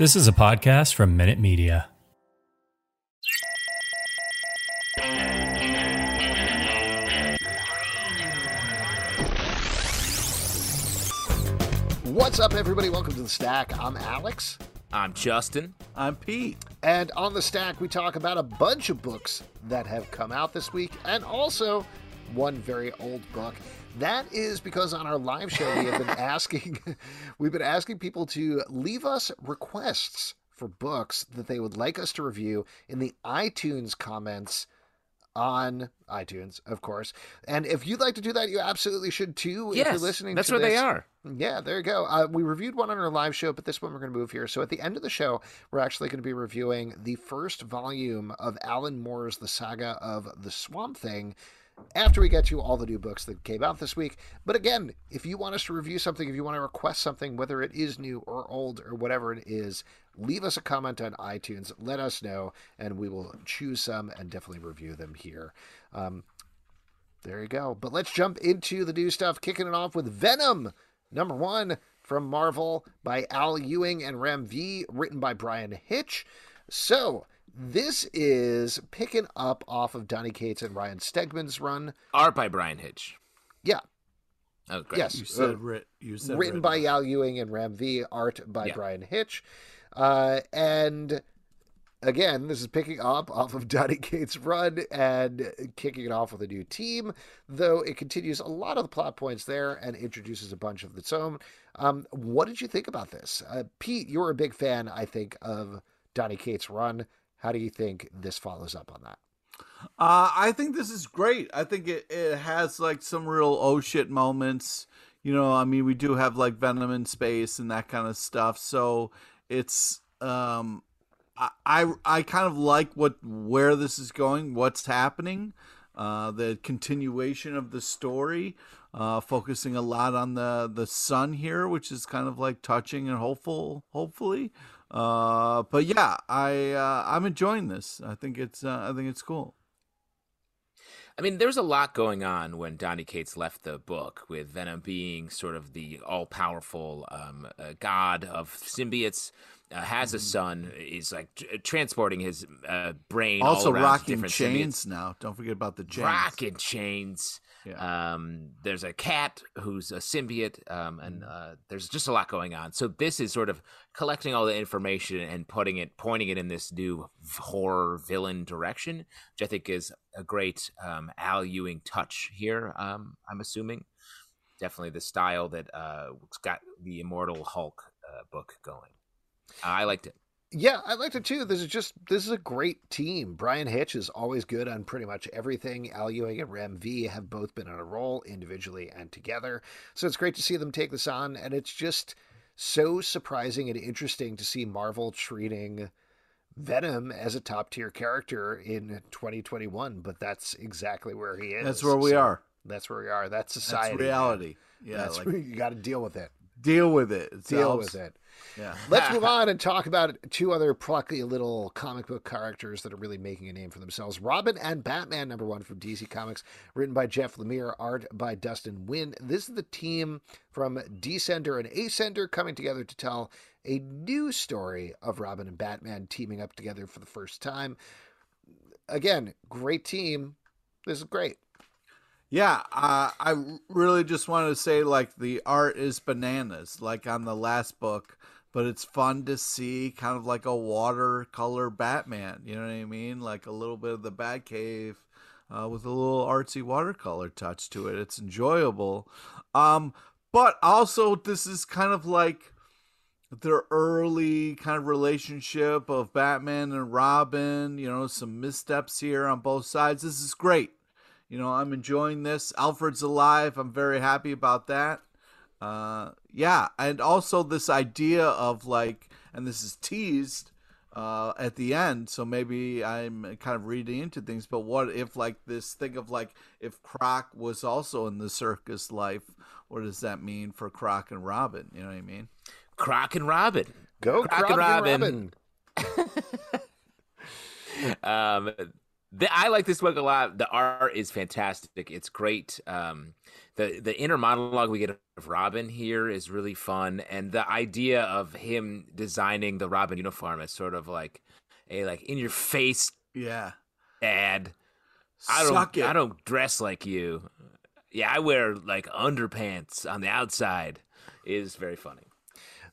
This is a podcast from Minute Media. What's up, everybody? Welcome to the Stack. I'm Alex. I'm Justin. I'm Pete. And on the Stack, we talk about a bunch of books that have come out this week and also one very old book. That is because on our live show we have been asking we've been asking people to leave us requests for books that they would like us to review in the iTunes comments on iTunes, of course. And if you'd like to do that, you absolutely should too. Yes, if you're listening, that's where they are. Yeah, there you go. Uh, we reviewed one on our live show, but this one we're going to move here. So at the end of the show, we're actually going to be reviewing the first volume of Alan Moore's The Saga of the Swamp Thing. After we get to all the new books that came out this week. But again, if you want us to review something, if you want to request something, whether it is new or old or whatever it is, leave us a comment on iTunes. Let us know, and we will choose some and definitely review them here. Um, there you go. But let's jump into the new stuff, kicking it off with Venom, number one from Marvel by Al Ewing and Ram V, written by Brian Hitch. So, this is picking up off of Donny Cates and Ryan Stegman's run. Art by Brian Hitch. Yeah. Oh, great. Yes. You said, uh, writ, you said written by Al Ewing and Ram V, art by Yeah. Brian Hitch. Uh, and again, this is picking up off of Donny Cates' run and kicking it off with a new team, though it continues a lot of the plot points there and introduces a bunch of its own. Um, what did you think about this? Uh, Pete, you're a big fan, I think, of Donny Cates' run. How do you think this follows up on that? Uh, I think this is great. I think it, it has like some real oh shit moments. You know, I mean, we do have like Venom in space and that kind of stuff. So it's um, I I, I kind of like what where this is going, what's happening, uh, the continuation of the story, uh, focusing a lot on the the sun here, which is kind of like touching and hopeful, hopefully. Uh, but yeah, I uh, I'm enjoying this. I think it's uh, I think it's cool. I mean, there's a lot going on when Donny Cates left the book, with Venom being sort of the all powerful um, uh, god of symbiotes. Uh, has a Mm-hmm. son, is like tr- transporting his uh, brain also rocking different chains symbiotes. now. Don't forget about the chains. Rocking chains. Yeah. Um, there's a cat who's a symbiote, um, Mm-hmm. and uh, there's just a lot going on. So this is sort of collecting all the information and putting it, pointing it in this new horror villain direction, which I think is a great um, Al Ewing touch here. Um, I'm assuming definitely the style that uh, got the Immortal Hulk uh, book going. I liked it. Yeah, I liked it too. This is just this is a great team. Brian Hitch is always good on pretty much everything. Al Ewing and Ram V have both been on a roll individually and together. So it's great to see them take this on, and it's just so surprising and interesting to see Marvel treating Venom as a top tier character in 2021. But that's exactly where he is. That's where we So are. That's where we are. That's society. That's reality. Yeah, That's like you got to deal with it. Deal with it. It Deal helps. with it. Yeah. Let's move on and talk about two other plucky little comic book characters that are really making a name for themselves. Robin and Batman, number one from DC Comics, written by Jeff Lemire, art by Dustin Nguyen. This is the team from Descender and Ascender coming together to tell a new story of Robin and Batman teaming up together for the first time. Again, great team. This is great. Yeah, uh, I really just wanted to say like the art is bananas, like on the last book, but it's fun to see kind of like a watercolor Batman. You know what I mean? Like a little bit of the Batcave uh, with a little artsy watercolor touch to it. It's enjoyable, um, but also this is kind of like their early kind of relationship of Batman and Robin. You know, some missteps here on both sides. This is great you know, I'm enjoying this. Alfred's alive. I'm very happy about that. Uh, yeah, and also this idea of like, and this is teased uh, at the end, so maybe I'm kind of reading into things. But what if like this thing of like if Croc was also in the circus life? What does that mean for Croc and Robin? You know what I mean? Croc and Robin. Go Croc, Croc and Robin. Robin. um, the, I like this book a lot. The art is fantastic. It's great. Um, the the inner monologue we get of Robin here is really fun, and the idea of him designing the Robin uniform as sort of like a like in your face, yeah, dad. I don't I don't dress like you. Yeah, I wear like underpants on the outside. Is very funny.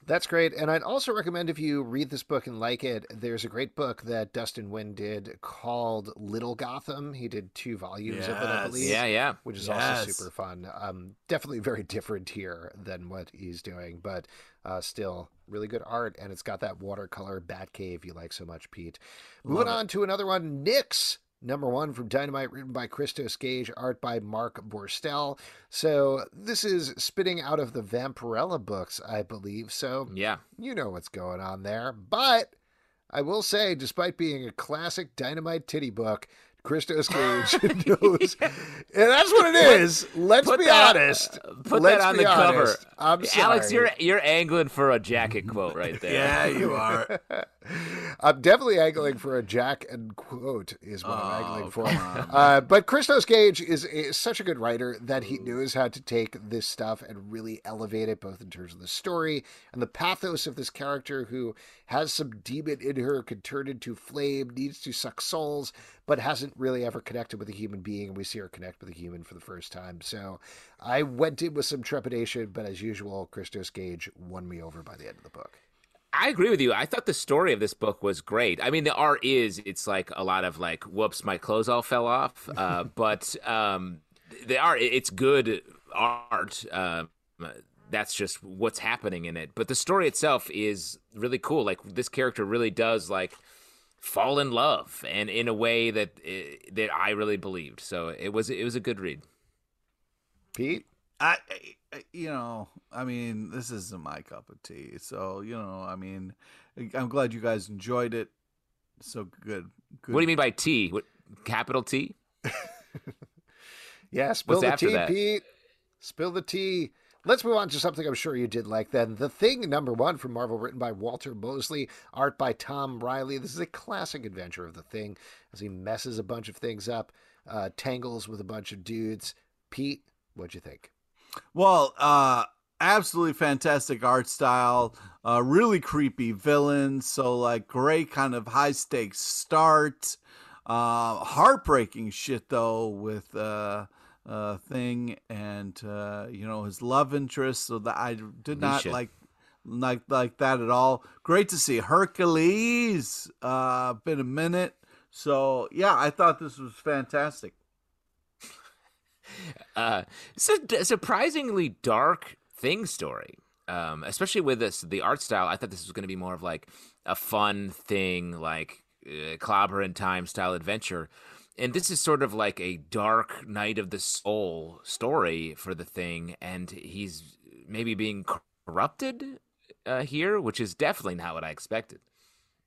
That's great. And I'd also recommend if you read this book and like it, there's a great book that Dustin Nguyen did called Little Gotham. He did two volumes yes. of it, I believe. Yeah, yeah. Which is yes. also super fun. Um, definitely very different here than what he's doing, but uh, still really good art. And it's got that watercolor Batcave you like so much, Pete. Love Moving it. on to another one, Nyx Number one from Dynamite, written by Christos Gage, art by Mark Borstel. So this is spitting out of the Vampirella books, I believe. So yeah, you know what's going on there. But I will say, despite being a classic Dynamite titty book, Christos Gage knows, and that's what it is. Let's put be that, honest. Uh, put Let's that on the honest. cover. I'm sorry. Alex, you're you're angling for a jacket quote right there. yeah, you are. I'm definitely angling for a Jack and quote is what oh, I'm angling oh, for. Uh, but Christos Gage is, is, such a good writer that he knows how to take this stuff and really elevate it, both in terms of the story and the pathos of this character who has some demon in her, could turn into flame, needs to suck souls, but hasn't really ever connected with a human being. And we see her connect with a human for the first time. So I went in with some trepidation, but as usual, Christos Gage won me over by the end of the book. I agree with you. I thought the story of this book was great. I mean, the art is it's like a lot of like, whoops, my clothes all fell off. Uh, but um, the art, it's good art. Uh, that's just what's happening in it. But the story itself is really cool. Like this character really does like fall in love, and in a way that eh, that I really believed. So it was it was a good read. Pete, I, I you know, I mean, this isn't my cup of tea. So you know, I mean, I'm glad you guys enjoyed it. So good. good. What do you mean by T? What capital T? yeah, spill What's the tea, that? Pete. Spill the tea. Let's move on to something I'm sure you did like then. The Thing, number one from Marvel, written by Walter Mosley, art by Tom Reilly. This is a classic adventure of The Thing as he messes a bunch of things up, uh, tangles with a bunch of dudes. Pete, what'd you think? Well, uh, absolutely fantastic art style, uh, really creepy villains. So, like, great kind of high stakes start. Uh, heartbreaking shit, though, with. Uh, uh, thing and uh, you know his love interest. So that I did not like like like that at all. Great to see Hercules. Uh, been a minute. So yeah, I thought this was fantastic. Uh, it's a surprisingly dark thing story. Um, especially with this the art style. I thought this was going to be more of like a fun thing, like uh, Clobberin' Time style adventure and this is sort of like a dark night of the soul story for the thing and he's maybe being corrupted uh, here which is definitely not what i expected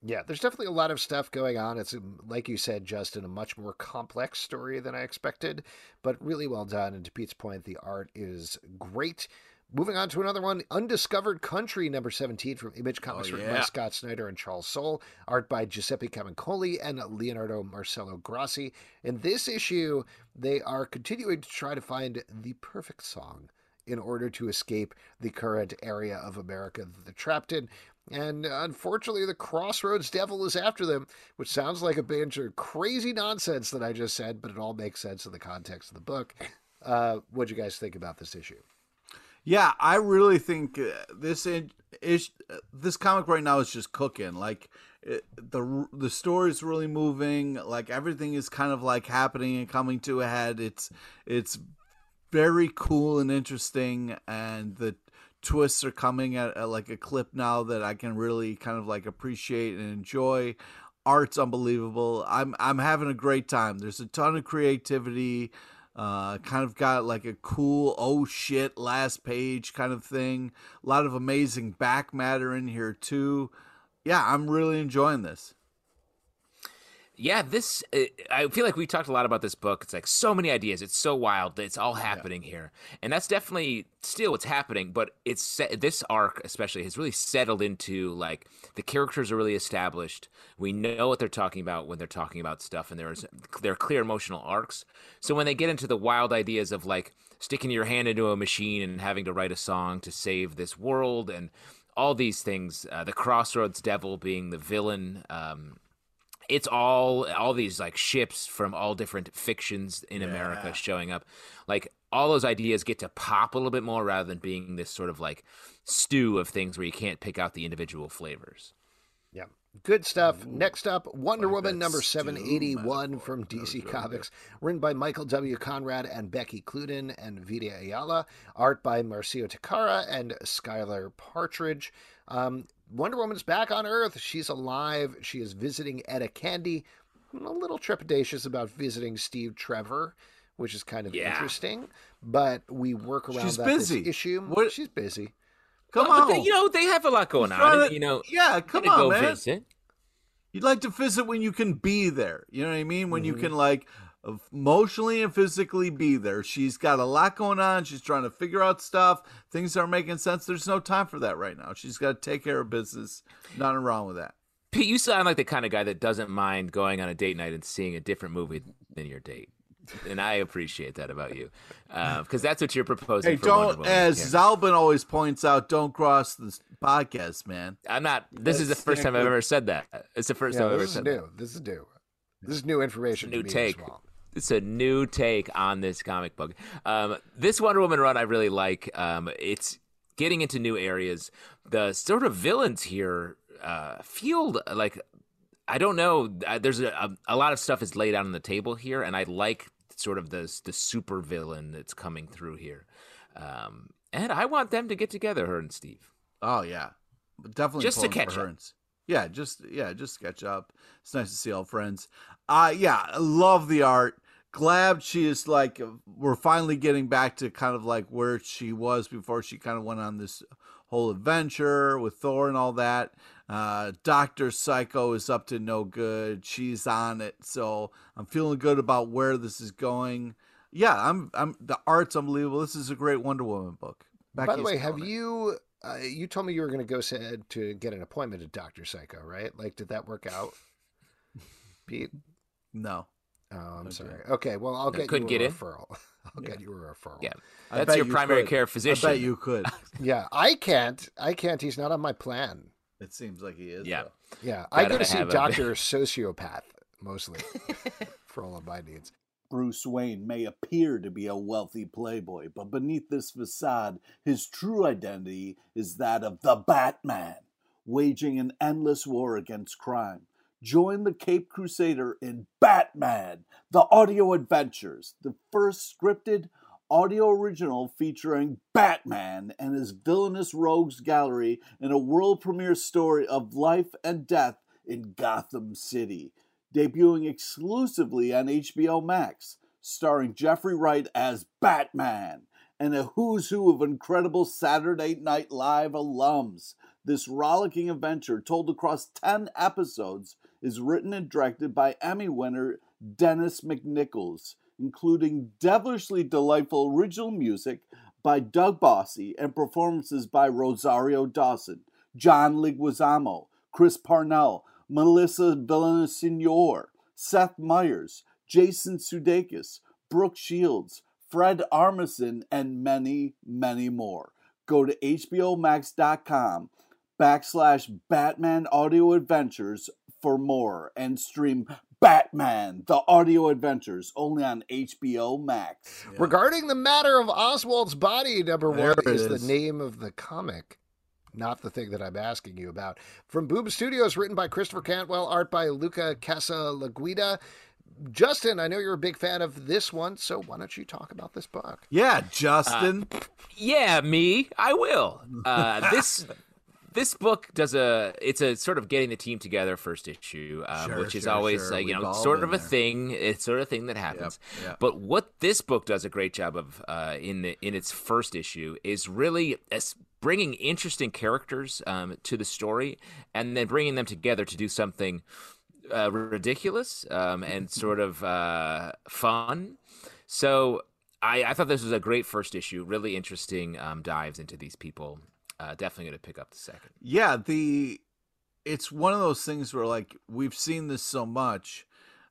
yeah there's definitely a lot of stuff going on it's um, like you said justin a much more complex story than i expected but really well done and to pete's point the art is great Moving on to another one, Undiscovered Country, number 17 from Image oh, Comics, oh, yeah. written by Scott Snyder and Charles Soule, art by Giuseppe Camuncoli and Leonardo Marcello Grassi. In this issue, they are continuing to try to find the perfect song in order to escape the current area of America that they're trapped in. And unfortunately, the Crossroads Devil is after them, which sounds like a bunch of crazy nonsense that I just said, but it all makes sense in the context of the book. Uh, what do you guys think about this issue? Yeah, I really think uh, this is this comic right now is just cooking. Like it, the the story is really moving. Like everything is kind of like happening and coming to a head. It's it's very cool and interesting, and the twists are coming at, at like a clip now that I can really kind of like appreciate and enjoy. Art's unbelievable. I'm I'm having a great time. There's a ton of creativity. Uh, kind of got like a cool oh shit last page kind of thing. A lot of amazing back matter in here too. Yeah, I'm really enjoying this. Yeah, this uh, I feel like we talked a lot about this book. It's like so many ideas. It's so wild. That it's all happening yeah. here, and that's definitely still what's happening. But it's this arc especially has really settled into like the characters are really established. We know what they're talking about when they're talking about stuff, and there's there are clear emotional arcs. So when they get into the wild ideas of like sticking your hand into a machine and having to write a song to save this world and all these things, uh, the Crossroads Devil being the villain. Um, it's all all these like ships from all different fictions in yeah. America showing up. Like all those ideas get to pop a little bit more rather than being this sort of like stew of things where you can't pick out the individual flavors. Yeah. Good stuff. Ooh, Next up, Wonder like Woman number 781 from DC Comics, written by Michael W. Conrad and Becky Cloonan and Vita Ayala, art by Marcio Takara and Skylar Partridge. Um, Wonder Woman's back on Earth. She's alive. She is visiting Etta Candy. I'm a little trepidatious about visiting Steve Trevor, which is kind of yeah. interesting. But we work around She's that busy. issue. What? She's busy. Come well, on, they, you know they have a lot going on. To, you know, yeah, come on, man. Visit. You'd like to visit when you can be there. You know what I mean? When mm-hmm. you can like emotionally and physically be there. She's got a lot going on. She's trying to figure out stuff. Things aren't making sense. There's no time for that right now. She's got to take care of business. Nothing wrong with that. Pete, you sound like the kind of guy that doesn't mind going on a date night and seeing a different movie than your date. And I appreciate that about you, because uh, that's what you're proposing. Hey, don't, as Zalbin always points out, don't cross the podcast, man. I'm not. This that's is the first time I've ever said that. It's the first yeah, time I've ever said new. that. This is new. This is new information. New take. Well it's a new take on this comic book. Um, this Wonder Woman run I really like. Um, it's getting into new areas. The sort of villains here uh, feel like I don't know. There's a, a, lot of stuff is laid out on the table here, and I like sort of the the super villain that's coming through here. Um, and I want them to get together, her and Steve. Oh yeah, definitely just to catch up. Yeah, just yeah, just catch up. It's nice to see all friends. Uh yeah, love the art. Glad she is like we're finally getting back to kind of like where she was before she kind of went on this whole adventure with Thor and all that. Uh, Doctor Psycho is up to no good. She's on it, so I'm feeling good about where this is going. Yeah, I'm. I'm. The art's unbelievable. This is a great Wonder Woman book. Becky's By the way, have it. you uh, you told me you were going to go said to get an appointment at Doctor Psycho, right? Like, did that work out, Pete? No. Oh, I'm okay. sorry. Okay, well, I'll get couldn't you a get referral. I'll yeah. get you a referral. Yeah, that's your you primary could. care physician. I bet you could. yeah, I can't. I can't. He's not on my plan. It seems like he is. Yeah, though. yeah. I go to see Doctor Sociopath mostly for all of my needs. Bruce Wayne may appear to be a wealthy playboy, but beneath this facade, his true identity is that of the Batman, waging an endless war against crime. Join the Cape Crusader in Batman, the audio adventures, the first scripted audio original featuring Batman and his villainous rogues gallery in a world premiere story of life and death in Gotham City debuting exclusively on HBO Max, starring Jeffrey Wright as Batman and a who's who of incredible Saturday Night Live alums. This rollicking adventure, told across 10 episodes, is written and directed by Emmy winner Dennis McNichols, including devilishly delightful original music by Doug Bossy and performances by Rosario Dawson, John Leguizamo, Chris Parnell, Melissa Villaseñor, Seth Meyers, Jason Sudeikis, Brooke Shields, Fred Armisen, and many, many more. Go to HBOMax.com backslash Batman Audio Adventures for more and stream Batman: The Audio Adventures, only on HBO Max. Regarding the matter of Oswald's body, number There one it is, is. the name of the comic, not the thing that I'm asking you about. From Boom Studios, written by Christopher Cantwell, art by Luca Casalanguida. Justin, I know you're a big fan of this one, so why don't you talk about this book? Yeah, Justin. Yeah, me. I will. Uh, this this book does a it's a sort of getting the team together first issue, um, Sure, which is sure, always sure. uh, you know sort of a there. thing. It's sort of thing that happens. yep. But what this book does a great job of uh, in the in its first issue is really as bringing interesting characters um, to the story and then bringing them together to do something uh, ridiculous um, and sort of uh, fun. So I, I thought this was a great first issue. Really interesting um, dives into these people. Uh, definitely going to pick up the second. yeah, the it's one of those things where like we've seen this so much,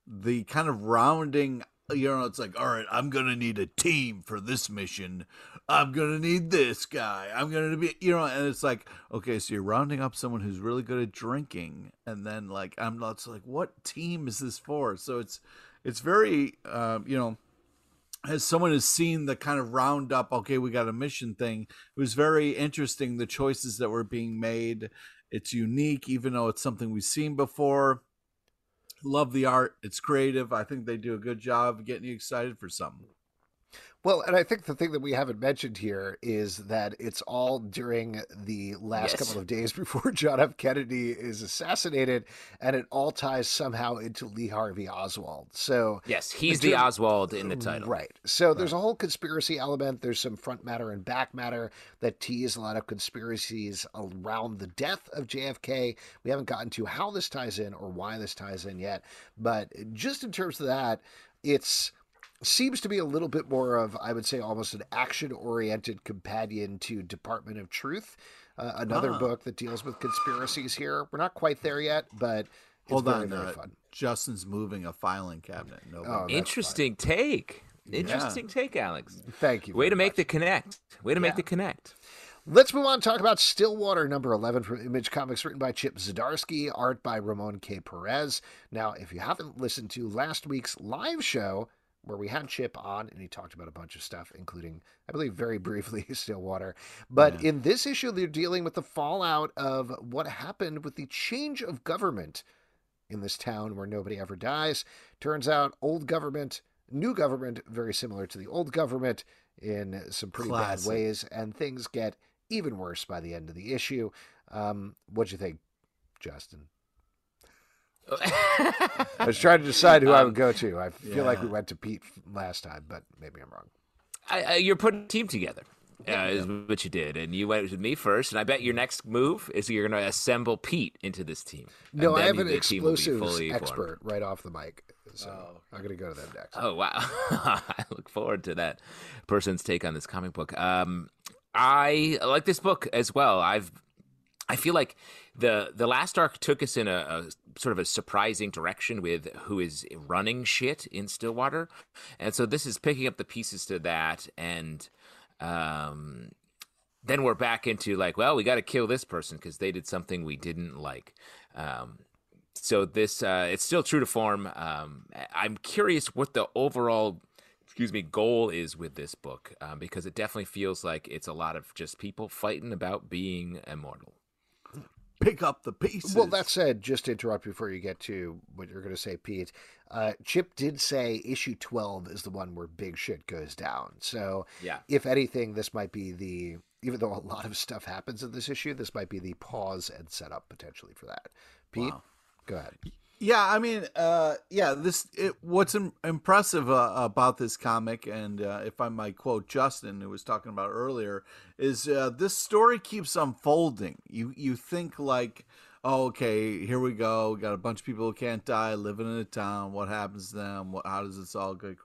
the kind of rounding. You know, it's like, all right, I'm gonna need a team for this mission. I'm gonna need this guy. I'm gonna be, you know, and it's like, okay, so you're rounding up someone who's really good at drinking, and then like, I'm not like, what team is this for? So it's, it's very, um, you know, as someone has seen the kind of roundup, okay, we got a mission thing, it was very interesting the choices that were being made. It's unique, even though it's something we've seen before. Love the art. It's creative. I think they do a good job of getting you excited for something. Well, and I think the thing that we haven't mentioned here is that it's all during the last Yes. couple of days before John F. Kennedy is assassinated, and it all ties somehow into Lee Harvey Oswald. So Yes, he's the Oswald in the title. Right. So there's a whole conspiracy element. There's some front matter and back matter that tease a lot of conspiracies around the death of JFK. We haven't gotten to how this ties in or why this ties in yet, but just in terms of that, it's seems to be a little bit more of I would say almost an action oriented companion to Department of Truth. Uh, another Ah. book that deals with conspiracies here. We're not quite there yet, but it's Hold very, on, very uh, fun. Justin's moving a filing cabinet. No, Oh, big- that's Interesting take. Interesting take, Alex. Thank you. Way very to make the connect. Way to Yeah. make the connect. Let's move on and talk about Stillwater, number 11 from Image Comics, written by Chip Zdarsky, art by Ramon K. Perez. Now, if you haven't listened to last week's live show, where we had Chip on and he talked about a bunch of stuff, including, I believe, very briefly, Stillwater. But in this issue, they're dealing with the fallout of what happened with the change of government in this town where nobody ever dies. Turns out, old government, new government, very similar to the old government in some pretty Classic. bad ways, and things get even worse by the end of the issue. Um, what'd you think, Justin? I was trying to decide who I would Um, go to. I feel like we went to Pete last time, but maybe I'm wrong. I, I, you're putting a team together. Uh, is what you did, and you went with me first. And I bet your next move is you're going to assemble Pete into this team. No, I have an explosives fully formed. expert right off the mic, so I'm going to go to them next. Oh wow! I look forward to that person's take on this comic book. Um, I like this book as well. I've I feel like the the last arc took us in a, a sort of a surprising direction with who is running shit in Stillwater, and so this is picking up the pieces to that, and um, then we're back into like, well, we got to kill this person because they did something we didn't like. Um, so this uh, it's still true to form. Um, I'm curious what the overall excuse me goal is with this book um, because it definitely feels like it's a lot of just people fighting about being immortal. Pick up the pieces. Well, that said, just to interrupt before you get to what you're going to say, Pete, uh, Chip did say issue 12 is the one where big shit goes down. So, Yeah. if anything, this might be the, even though a lot of stuff happens in this issue, this might be the pause and setup potentially for that. Pete, Wow. go ahead. Yeah, I mean, uh, yeah, this it, what's Im- impressive uh, about this comic, and uh, if I might quote Justin, who was talking about earlier, is uh, this story keeps unfolding. You you think like, oh, okay, here we go, we got a bunch of people who can't die living in a town. What happens to them? What, how does this all go?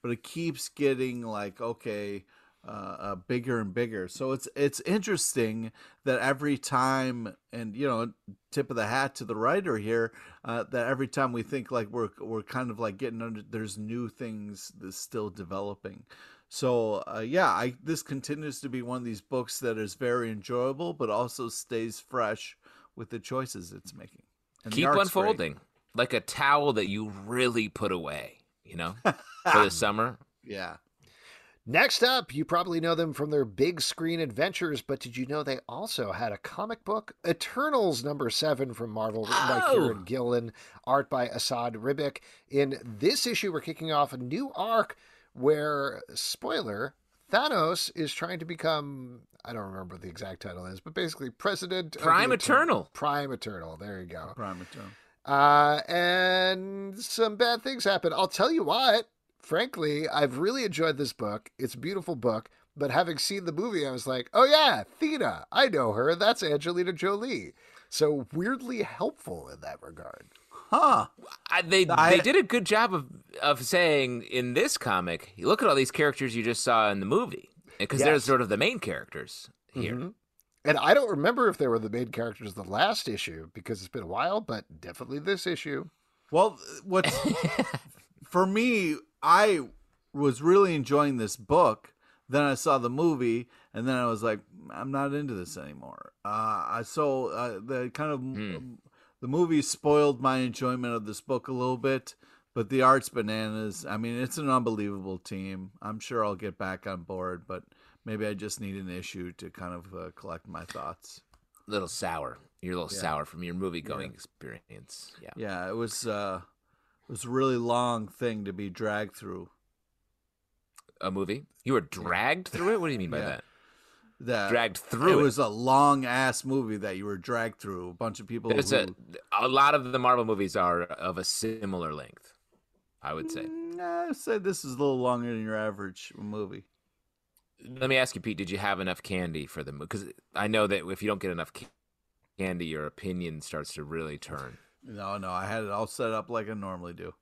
But it keeps getting like, okay, uh, uh, bigger and bigger. So it's it's interesting that every time, and you know, tip of the hat to the writer here, uh, that every time we think like we're we're kind of like getting under, there's new things that's still developing. So uh, yeah, I this continues to be one of these books that is very enjoyable, but also stays fresh with the choices it's making. And Keep art's great. unfolding. like a towel that you really put away, you know, for the summer. Yeah. Next up, you probably know them from their big screen adventures, but did you know they also had a comic book? Eternals number seven from Marvel, written by Oh. Kieran Gillen, art by Esad Ribić. In this issue, we're kicking off a new arc where, spoiler, Thanos is trying to become, I don't remember what the exact title is, but basically president of the Prime Eternal. Prime Eternal. There you go. Prime Eternal. Uh, and some bad things happen. I'll tell you what, frankly, I've really enjoyed this book. It's a beautiful book, but having seen the movie, I was like, oh yeah, Thena, I know her. That's Angelina Jolie. So weirdly helpful in that regard. Huh. I, they I- they did a good job of of saying in this comic, you look at all these characters you just saw in the movie, because they're sort of the main characters here. Mhm. And I don't remember if they were the main characters the last issue because it's been a while, but definitely this issue. Well, what's for me, I was really enjoying this book. Then I saw the movie, and then I was like, I'm not into this anymore. Uh, I so uh, the kind of Hmm. the movie spoiled my enjoyment of this book a little bit. But the art's bananas. I mean, it's an unbelievable team. I'm sure I'll get back on board, but maybe I just need an issue to kind of uh, collect my thoughts. A little sour. You're a little Yeah. sour from your movie going experience. Yeah. Yeah, it was uh, it was a really long thing to be dragged through. A movie? You were dragged through it? What do you mean by Yeah. that? that Dragged through it it. was a long ass movie that you were dragged through. A bunch of people. There's a, who, a lot of the Marvel movies are of a similar length, I would say. Mm, I'd say this is a little longer than your average movie. Let me ask you, Pete, did you have enough candy for the movie? Because I know that if you don't get enough candy, your opinion starts to really turn. No, no, I had it all set up like I normally do.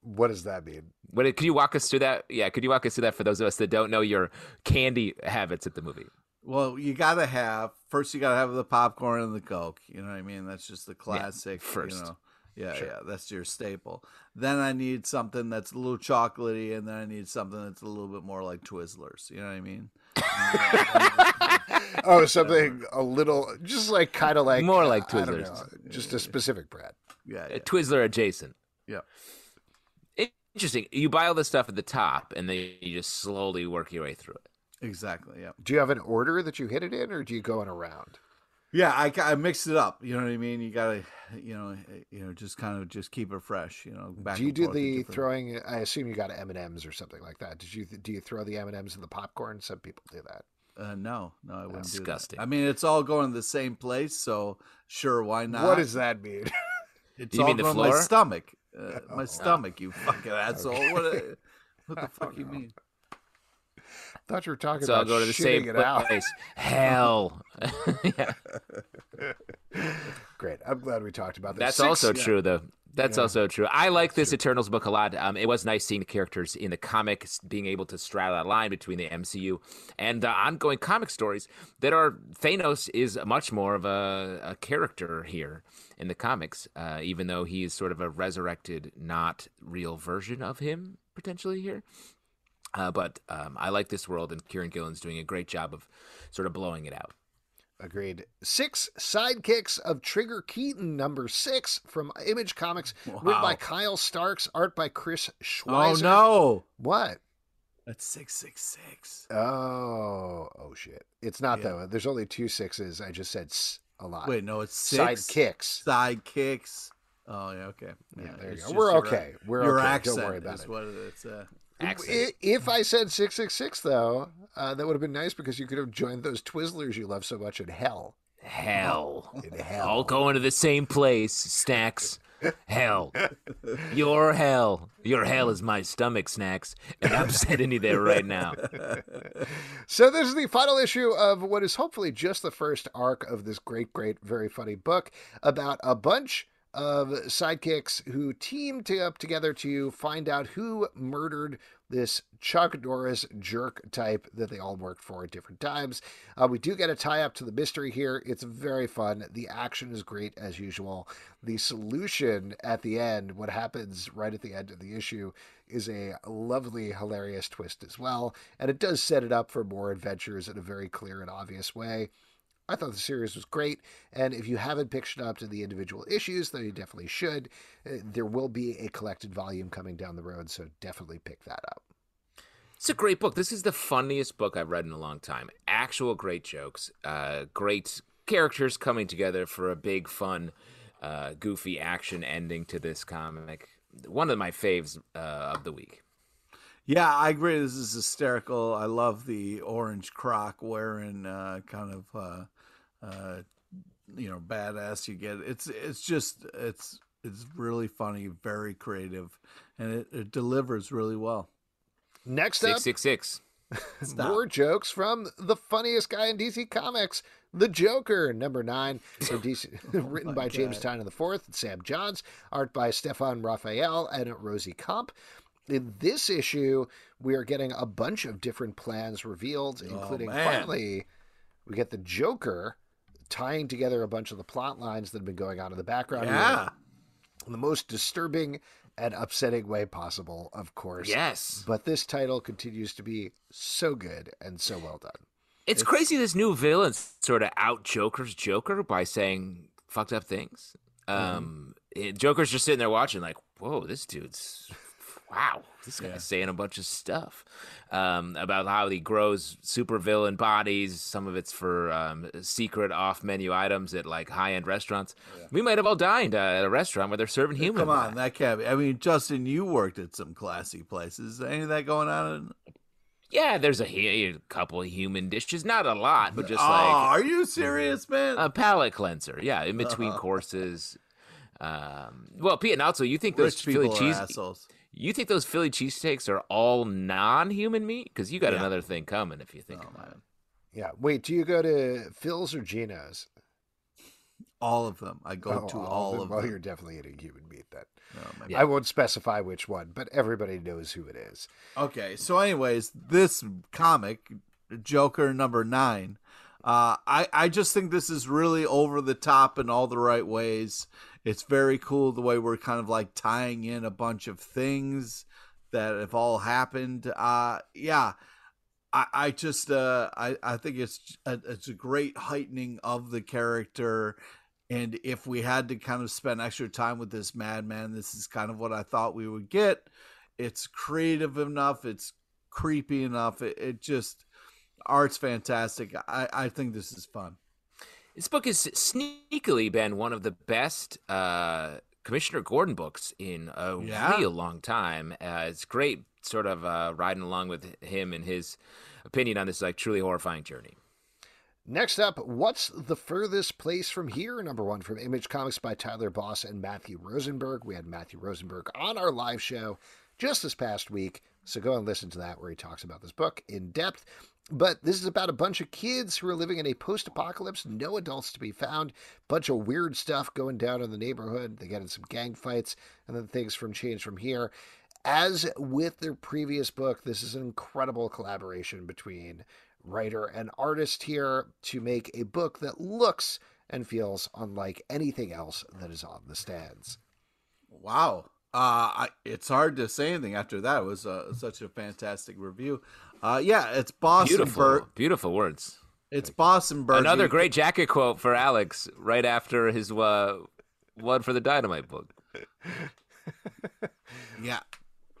What does that mean? What could you walk us through that? Yeah, could you walk us through that for those of us that don't know your candy habits at the movie? Well, you gotta have first. You gotta have the popcorn and the coke. You know what I mean? That's just the classic. first. You know? Yeah, Sure. yeah, that's your staple. Then I need something that's a little chocolatey, and then I need something that's a little bit more like Twizzlers. You know what I mean? Oh, something a little, just like kind of like More like I don't Twizzlers. know, just a specific brand. yeah, Uh, yeah. Twizzler adjacent. Yeah. Interesting. You buy all this stuff at the top, and then you just slowly work your way through it. exactly. Yeah. Do you have an order that you hit it in, or do you go in a round? Yeah, I, I mixed it up. You know what I mean? You gotta, you know, you know, just kind of just keep it fresh. You know, back do you and do forth the different- throwing? I assume you got M and M's or something like that. Did you do you throw the M and M's in the popcorn? Some people do that. Uh, no, no, I wouldn't Disgusting. do that. I mean, it's all going to the same place, so sure, why not? What does that mean? It's You all mean the going my stomach. Uh, Oh. my stomach, you fucking asshole. What, uh, what the fuck you mean? Thought you were talking So I'll about go to the same place. Hell. yeah. Great. I'm glad we talked about this. That's Six- also yeah. true, though. That's Yeah. also true. I like this Eternals book a lot. Um, it was nice seeing the characters in the comics being able to straddle that line between the MCU and the ongoing comic stories that are Thanos is much more of a, a character here in the comics, uh, even though he is sort of a resurrected, not real version of him potentially here. Uh, but um, I like this world, and Kieran Gillen's doing a great job of sort of blowing it out. Agreed. Six sidekicks of Trigger Keaton, number six from Image Comics, written by Kyle Starks, art by Chris Schweizer. Oh no, What? that's six six six. Oh, oh shit! It's not Yeah. though. There's only two sixes. I just said s a lot. Wait, no, it's six sidekicks. Side kicks. Oh yeah, okay. Yeah, there you go. We're your- okay. We're your okay. accent Don't worry about is it. what it is. Uh, Accent. If I said six six six though, uh, that would have been nice because you could have joined those Twizzlers you love so much in hell. Hell. In hell. All going to the same place, snacks. Hell. Your hell. Your hell is my stomach, snacks. And I'm sitting you there right now. So this is the final issue of what is hopefully just the first arc of this great, great, very funny book about a bunch of sidekicks who teamed up together to find out who murdered this Chuck Norris jerk type that they all worked for at different times. Uh, we do get a tie up to the mystery here. It's very fun. The action is great as usual. The solution at the end, what happens right at the end of the issue, is a lovely, hilarious twist as well. And it does set it up for more adventures in a very clear and obvious way. I thought the series was great, and if you haven't picked it up to the individual issues, then you definitely should. Uh, there will be a collected volume coming down the road, so definitely pick that up. It's a great book. This is the funniest book I've read in a long time. Actual great jokes, uh, great characters coming together for a big, fun, uh, goofy action ending to this comic. One of my faves uh, of the week. Yeah, I agree. This is hysterical. I love the orange croc wearing uh, kind of uh, you know badass you get. It's it's just it's it's really funny, very creative, and it, it delivers really well. Next Six up, six six. more jokes from the funniest guy in DC Comics, the Joker, number nine, from DC, written by James Tynion the Fourth and Sam Johns, art by Stefan Raffaele and Rosie Komp. In this issue, we are getting a bunch of different plans revealed, including man. finally, we get the Joker tying together a bunch of the plot lines that have been going on in the background. Yeah, in the most disturbing and upsetting way possible, of course. Yes. But this title continues to be so good and so well done. It's, crazy this new villain sort of out Joker's Joker by saying fucked up things. Um, it- Joker's just sitting there watching, like, whoa, this dude's wow, this guy's saying a bunch of stuff um, about how he grows super villain bodies. Some of it's for um, secret off menu items at like high end restaurants. We might have all dined uh, at a restaurant where they're serving human. come on, that can't. Be. I mean, Justin, you worked at some classy places. Any of that going on? Yeah, there's a, a couple of human dishes, not a lot, but just oh, like are you serious, man? a palate cleanser. Yeah, in between courses. Um, well, Pete, and also, you think those Rich Philly people are cheese? assholes. You think those Philly cheesesteaks are all non-human meat? Because you got Yeah. another thing coming if you think Oh, about it. Yeah. Wait, do you go to Phil's or Geno's? All of them. I go Oh, to all, them. of them. Well, you're definitely eating human meat then. Oh, my I won't specify which one, but everybody knows who it is. Okay, so anyways, this comic, Joker number nine, uh, I I just think this is really over the top in all the right ways. It's very cool the way we're kind of like tying in a bunch of things that have all happened. Uh, yeah. I, I just uh, I, I think it's a, it's a great heightening of the character and if we had to kind of spend extra time with this madman this is kind of what I thought we would get it's creative enough it's creepy enough it, it just art's fantastic I, I think this is fun This book has sneakily been one of the best uh, Commissioner Gordon books in a Yeah. real long time. Uh, it's great, sort of uh, riding along with him and his opinion on this like truly horrifying journey. Next up, What's the Furthest Place from Here? Number one from Image Comics by Tyler Boss and Matthew Rosenberg. We had Matthew Rosenberg on our live show just this past week, so go and listen to that where he talks about this book in depth. But this is about a bunch of kids who are living in a post apocalypse, no adults to be found, bunch of weird stuff going down in the neighborhood. They get in some gang fights, and then things from change from here. As with their previous book, this is an incredible collaboration between writer and artist here to make a book that looks and feels unlike anything else that is on the stands. wow uh I, it's hard to say anything after that it was uh, such a fantastic review uh yeah it's Boston Beautiful, Bur- beautiful words. it's Boston Burger. Another great jacket quote for Alex right after his uh, one for the Dynamite book. Yeah.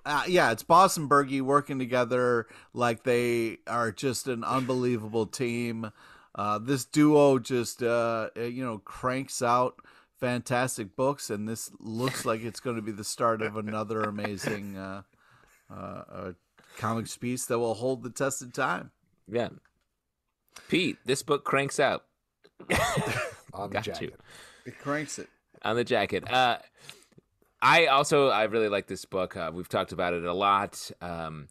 Uh, yeah, it's Boston Bergie working together like they are just an unbelievable team. Uh, this duo just, uh, uh, you know, cranks out fantastic books, and this looks like it's going to be the start of another amazing uh, uh, uh, comics piece that will hold the test of time. Yeah, Pete, this book cranks out. On the Got jacket. you. It cranks it. on the jacket. Uh, I also I really like this book. Uh, we've talked about it a lot. Um,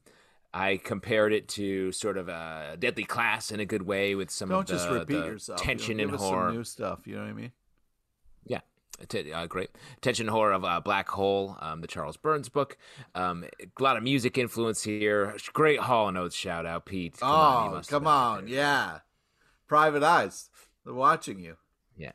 I compared it to sort of a Deadly Class in a good way with some Don't of the, just repeat the yourself. tension you know, and give us horror. Some new stuff. You know what I mean? Yeah, T- uh, great tension horror of uh, Black Hole, um, the Charles Burns book. Um, a lot of music influence here. Great Hall and Oates shout out, Pete. Come on, oh, must have come on. there. Yeah. Private eyes. They're watching you. yeah.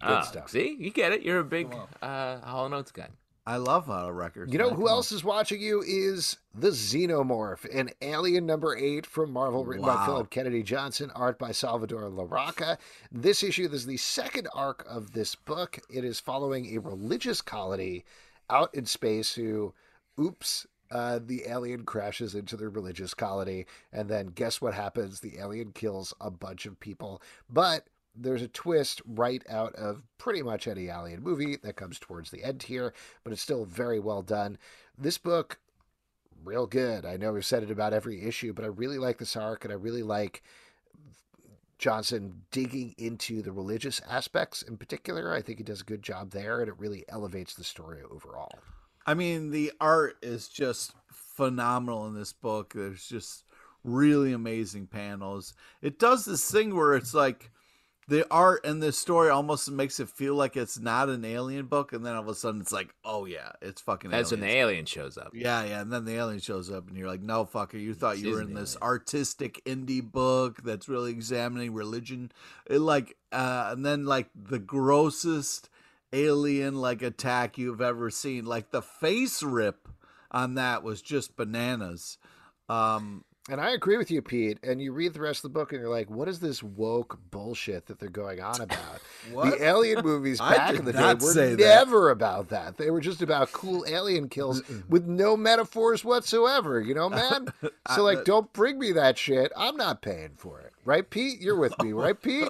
Good Ah, stuff. See, you get it. You're a big uh, Hall and Oates guy. I love auto records. You know who else is watching you is the Xenomorph, an Alien number eight from Marvel, written by Philip Kennedy Johnson, art by Salvador Larroca. This issue this is the second arc of this book. It is following a religious colony out in space who, oops, uh, the alien crashes into their religious colony, and then guess what happens? The alien kills a bunch of people, but there's a twist right out of pretty much any alien movie that comes towards the end here, but it's still very well done. This book, real good. I know we've said it about every issue, but I really like this arc, and I really like Johnson digging into the religious aspects in particular. I think he does a good job there, and it really elevates the story overall. I mean, the art is just phenomenal in this book. There's just really amazing panels. It does this thing where it's like the art and the story almost makes it feel like it's not an alien book, and then all of a sudden it's like, oh yeah, it's fucking. That's when the alien shows up. Yeah, yeah, and then the alien shows up, and you're like, "No, fucker! You thought you were in this alien." artistic indie book that's really examining religion." It like, uh, and then like the grossest alien like attack you've ever seen. Like the face rip on that was just bananas. Um, And I agree with you, Pete. And you read the rest of the book, and you're like, "What is this woke bullshit that they're going on about?" The alien movies back in the day were say that. never about that. They were just about cool alien kills with no metaphors whatsoever. You know, man. So like, don't bring me that shit. I'm not paying for it, right, Pete? You're with me, right, Pete?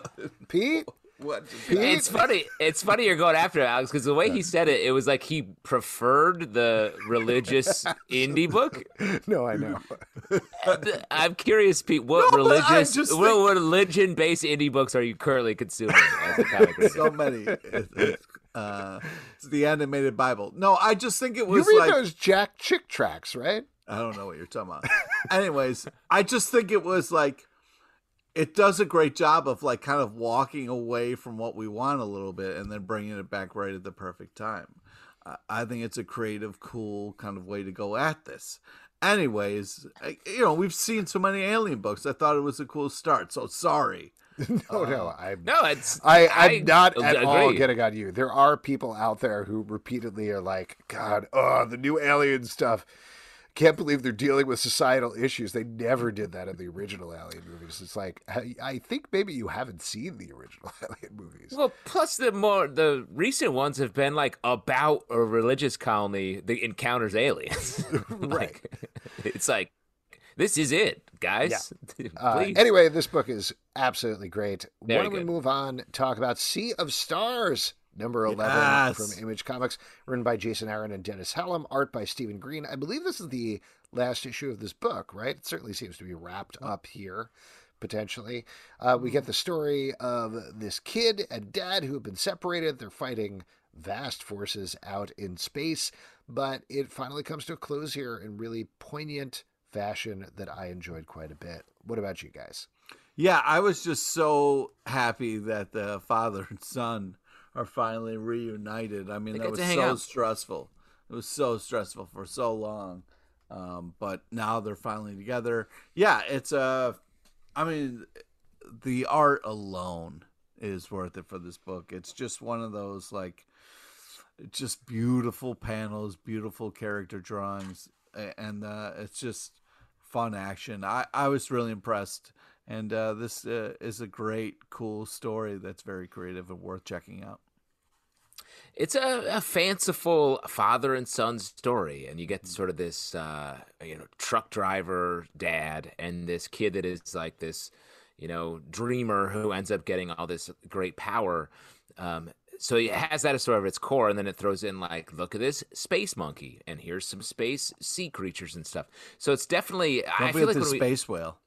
Pete? What? It's funny. It's funny you're going after Alex, because the way he said it, it was like he preferred the religious indie book. No, I know. I'm curious, Pete. What No, religious, what think- religion-based indie books are you currently consuming as a comic reader? So many. It's, uh, it's the animated Bible. No, I just think it was. You read like those Jack Chick tracks, right? I don't know what you're talking about. Anyways, I just think it was like it does a great job of like kind of walking away from what we want a little bit and then bringing it back right at the perfect time. I- I think it's a creative, cool kind of way to go at this. Anyways, I- you know, we've seen so many alien books. I thought it was a cool start. So sorry. No, no, um, I'm No, it's I, I'm not at agree. all getting on you. There are people out there who repeatedly are like, God, oh, the new alien stuff. Can't believe they're dealing with societal issues. They never did that in the original Alien movies. It's like, I, I think maybe you haven't seen the original Alien movies. Well, plus the more the recent ones have been like about a religious colony that encounters aliens. like, It's like this is it, guys. Uh, anyway, this book is absolutely great. Why don't we move on? Talk about Sea of Stars, number eleven Yes. from Image Comics, written by Jason Aaron and Dennis Hallum, art by Stephen Green. I believe this is the last issue of this book, right? It certainly seems to be wrapped up here. Potentially, uh, we get the story of this kid and dad who have been separated. They're fighting vast forces out in space, but it finally comes to a close here in really poignant fashion that I enjoyed quite a bit. What about you guys? Yeah, I was just so happy that the father and son are finally reunited. I mean, They that was so out. stressful. It was so stressful for so long. Um, but now they're finally together. Yeah, it's a. I mean, the art alone is worth it for this book. It's just one of those like, just beautiful panels, beautiful character drawings, and uh, it's just fun action. I I was really impressed, and uh, this uh, is a great, cool story that's very creative and worth checking out. It's a, a fanciful father and son story and you get sort of this uh, you know truck driver dad and this kid that is like this you know dreamer who ends up getting all this great power um, so it has that as sort of its core and then it throws in like look at this space monkey and here's some space sea creatures and stuff so it's definitely Don't i feel like the we, space whale.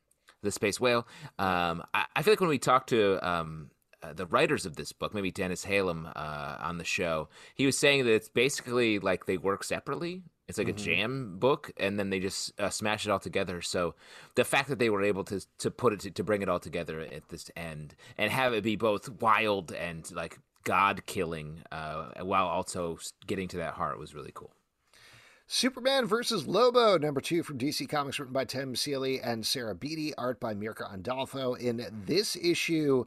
the space whale. Um, I, I feel like when we talk to um, uh, the writers of this book, maybe Dennis Hallum uh, on the show, he was saying that it's basically like they work separately. It's like a jam book, and then they just uh, smash it all together. So the fact that they were able to to put it to, to bring it all together at this end and have it be both wild and like god killing, uh, while also getting to that heart was really cool. Superman versus Lobo, number two from DC Comics, written by Tim Seeley and Sarah Beattie, art by Mirka Andolfo. In this issue,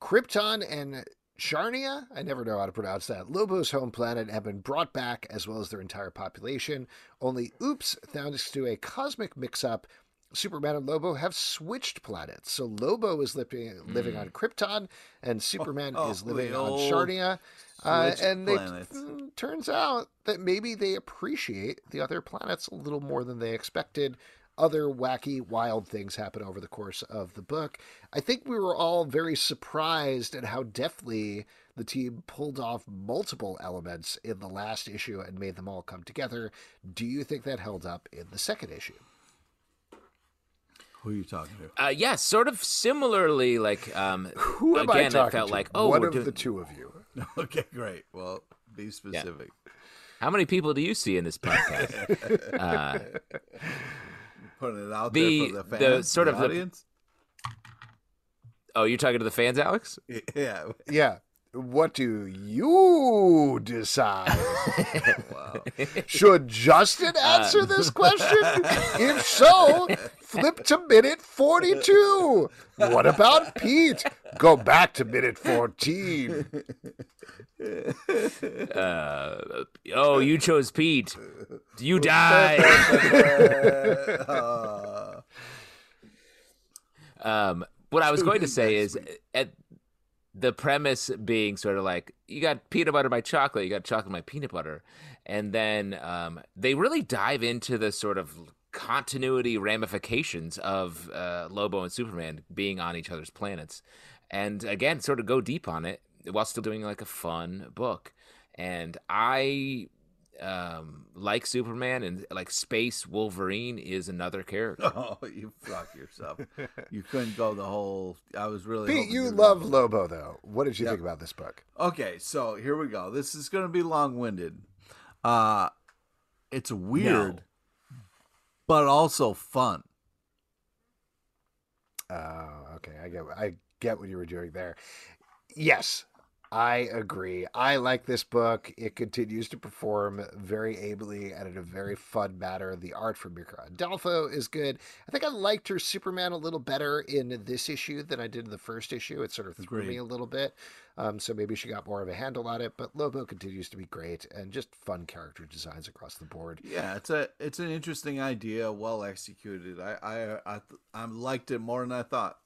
Krypton and Czarnia, I never know how to pronounce that, Lobo's home planet have been brought back as well as their entire population. Only, oops, thanks to a cosmic mix up, Superman and Lobo have switched planets. So Lobo is living, living on Krypton and Superman Oh, is living on Czarnia. Uh, and it mm, turns out that maybe they appreciate the other planets a little more than they expected. Other wacky, wild things happen over the course of the book. I think we were all very surprised at how deftly the team pulled off multiple elements in the last issue and made them all come together. Do you think that held up in the second issue? Who are you talking to? Uh, yeah, sort of similarly, like um, Who am I talking it felt to? like, oh, one we're of doing- the two of you. Okay, great. Well, be specific. how many people do you see in this podcast? uh, Putting it out The- there for the the sort the of the- audience. oh, you're talking to the fans, Alex? Yeah. Yeah. What do you decide? Wow. Should Justin uh, answer this question? If so, flip to minute 42. What about Pete? Go back to minute 14. Uh, oh, you chose Pete. You die. Um, what I was going to say is, at the premise being sort of like you got peanut butter by chocolate, you got chocolate by peanut butter, and then um, they really dive into the sort of continuity ramifications of uh, Lobo and Superman being on each other's planets, and again, sort of go deep on it while still doing like a fun book. And I um, like Superman and like Space Wolverine is another character. oh, you fuck yourself. You couldn't go the whole. I was really. Pete, you love go- Lobo, though. What did you Yep. think about this book? Okay, so here we go. This is going to be long-winded. Uh it's weird, but also fun. Oh, okay. I get I get what you were doing there. Yes, I agree. I like this book. It continues to perform very ably and in a very fun manner. The art from Mirka Andolfo is good. I think I liked her Superman a little better in this issue than I did in the first issue. It sort of threw Agreed. me a little bit. Um, so maybe she got more of a handle on it. But Lobo continues to be great and just fun character designs across the board. Yeah, it's a it's an interesting idea, well executed. I I I, I liked it more than I thought.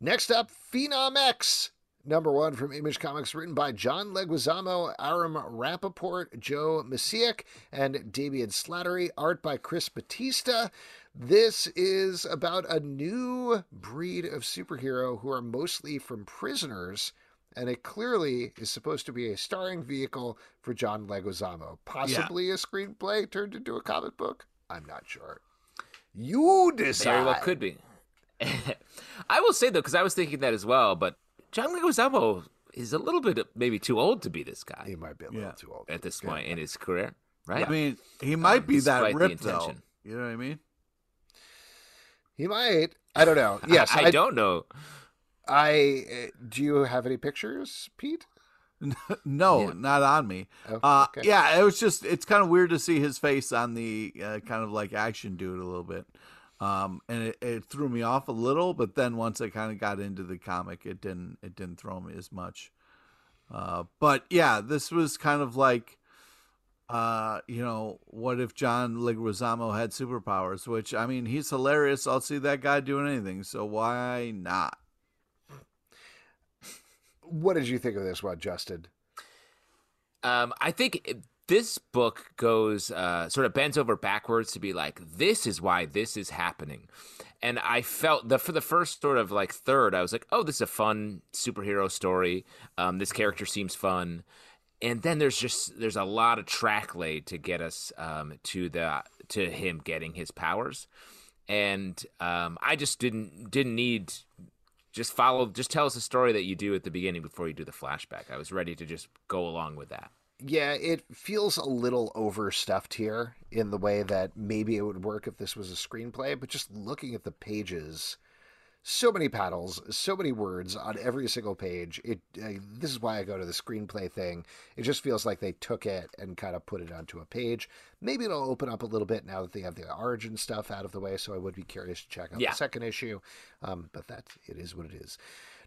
Next up, Phenom X. Number one from Image Comics, written by John Leguizamo, Aram Rappaport, Joe Messiak, and Damian Slattery. Art by Chris Batista. This is about a new breed of superhero who are mostly from prisoners, and it clearly is supposed to be a starring vehicle for John Leguizamo. Possibly a screenplay turned into a comic book. I'm not sure. You decide. Very well could be. I will say though, because I was thinking that as well, but John Leguizamo is a little bit maybe too old to be this guy He might be a little Yeah. too old. at this point in his career, right? I mean, he might be that despite the ripped though. intention. You know what I mean? He might. I don't know. Yes, I, I don't know. I uh, do you have any pictures, Pete? no, Yeah. not on me. Oh, Uh, okay. yeah, it was just it's kind of weird to see his face on the uh, kind of like action dude a little bit. Um, and it, it threw me off a little, but then once I kind of got into the comic, it didn't it didn't throw me as much. Uh, but yeah, this was kind of like, uh, you know, what if John Leguizamo had superpowers? Which I mean, he's hilarious. I'll see that guy doing anything, so why not? What did you think of this one, Justin? Um, I think it- this book goes uh, sort of bends over backwards to be like, this is why this is happening. And I felt that for the first sort of like third, I was like, oh, this is a fun superhero story. Um, this character seems fun. And then there's just there's a lot of track laid to get us um, to the to him getting his powers, and um, I just didn't didn't need just follow just tell us a story that you do at the beginning before you do the flashback. I was ready to just go along with that. Yeah, it feels a little overstuffed here in the way that maybe it would work if this was a screenplay, but just looking at the pages, so many paddles, so many words on every single page. It uh, this is why I go to the screenplay thing. It just feels like they took it and kind of put it onto a page. Maybe it'll open up a little bit now that they have the origin stuff out of the way. So I would be curious to check out Yeah. the second issue. Um, but that it is what it is.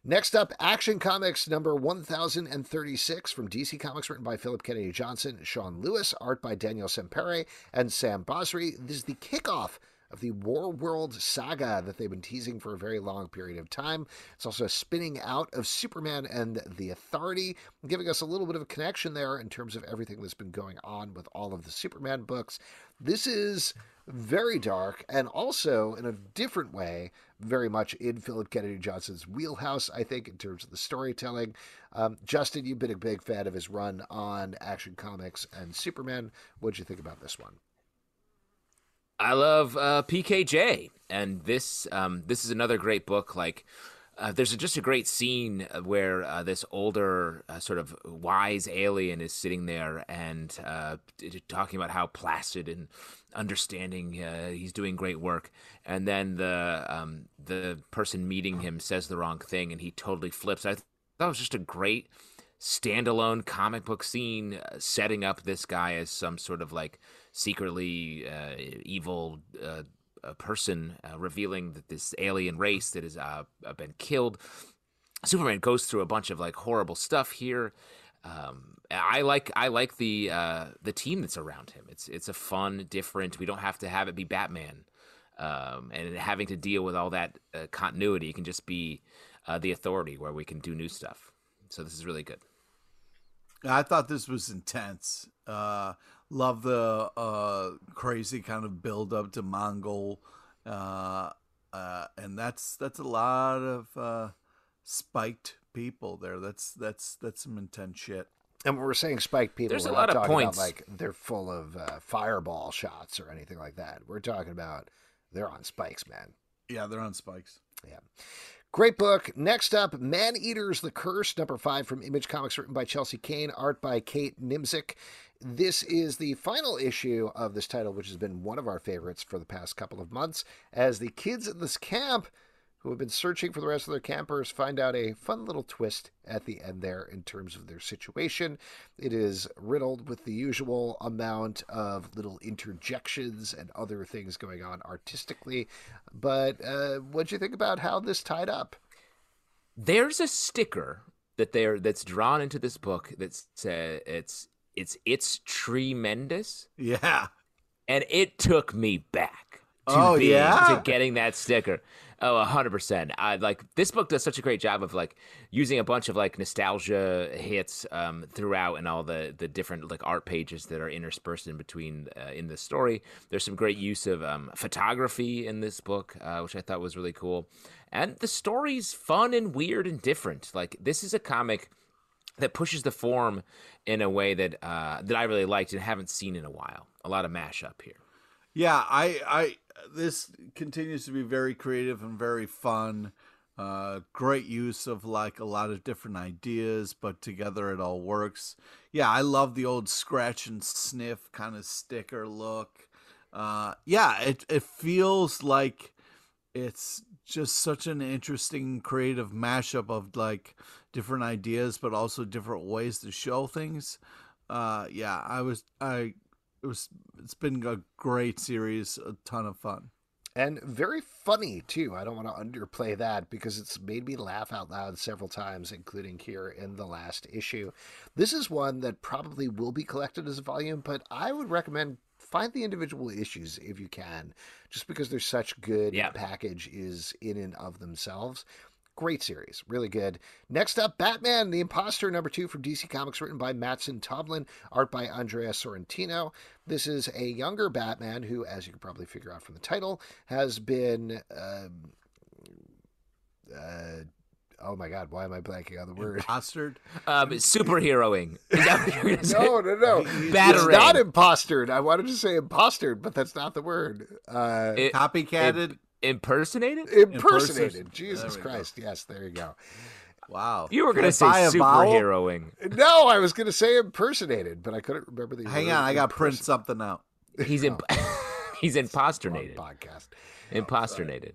Next up, Action Comics number 1036 from DC Comics, written by Philip Kennedy Johnson, Sean Lewis, art by Daniel Sampere and Sam Basri. This is the kickoff of the War World saga that they've been teasing for a very long period of time. It's also a spinning out of Superman and the Authority, giving us a little bit of a connection there in terms of everything that's been going on with all of the Superman books. This is very dark and also in a different way very much in philip kennedy johnson's wheelhouse i think in terms of the storytelling um, justin you've been a big fan of his run on action comics and superman what'd you think about this one I love uh, PKJ, and this um, this is another great book. Like, uh, there's a, just a great scene where uh, this older, uh, sort of wise alien is sitting there and uh, talking about how placid and understanding uh, he's doing great work, and then the um, the person meeting him says the wrong thing, and he totally flips. I thought it was just a great standalone comic book scene setting up this guy as some sort of like secretly uh, evil uh, person, uh, revealing that this alien race that has uh, been killed. Superman goes through a bunch of like horrible stuff here. Um, I like I like the uh, the team that's around him. It's it's a fun, different. We don't have to have it be Batman, um, and having to deal with all that uh, continuity. It can just be the Authority, where we can do new stuff. So this is really good. I thought this was intense. Uh, love the uh, crazy kind of build up to Mongul, uh, uh, and that's that's a lot of uh, spiked people there. That's that's that's some intense shit. And when we're saying spiked people, There's we're a lot not of talking points. about like they're full of uh, fireball shots or anything like that. We're talking about they're on spikes, man. Yeah, they're on spikes. Yeah. Great book. Next up, Man Eaters the Curse, number five from Image Comics, written by Chelsea Cain, art by Kate Niemczyk. This is the final issue of this title, which has been one of our favorites for the past couple of months, as the kids at this camp who have been searching for the rest of their campers find out a fun little twist at the end there in terms of their situation. It is riddled with the usual amount of little interjections and other things going on artistically. But uh, what do you think about how this tied up? There's a sticker that they're that's drawn into this book that's uh, it's it's it's tremendous, Yeah. and it took me back. To Oh, being- yeah? to getting that sticker. Oh, 100%. I like this book does such a great job of like using a bunch of like nostalgia hits um, throughout and all the the different like art pages that are interspersed in between uh, in the story. There's some great use of um, photography in this book, uh, which I thought was really cool. And the story's fun and weird and different. Like this is a comic that pushes the form in a way that uh, that I really liked and haven't seen in a while. A lot of mashup here. Yeah, I, I, this continues to be very creative and very fun. Uh, great use of like a lot of different ideas, but together it all works. Yeah, I love the old scratch and sniff kind of sticker look. Uh, yeah, it it feels like it's just such an interesting creative mashup of like different ideas, but also different ways to show things. Uh, yeah, I was I it was it's been a great series, a ton of fun. And very funny, too. I don't want to underplay that because it's made me laugh out loud several times, including here in the last issue. This is one that probably will be collected as a volume, but I would recommend find the individual issues if you can, just because they're such good Yeah. package is in and of themselves. Great series, really good. Next up, Batman, the Imposter, number two from DC Comics, written by Mattson Tomlin, art by Andrea Sorrentino. This is a younger Batman who, as you can probably figure out from the title, has been. Um, uh, oh my God, why am I blanking on the word? Impostered. Um, superheroing. Is that what you're gonna say? No, no, no. It's Battering. not impostered. I wanted to say impostered, but that's not the word. Uh, It- Copycatted. impersonated? impersonated. Imperson- Jesus there we go. Christ. Yes, there you go. wow. You were gonna say buy superheroing. No, I was going to say impersonated, but I couldn't remember the Hang word on, I got to print something out. He's imp- he's Wrong imposternated. podcast. Imposternated.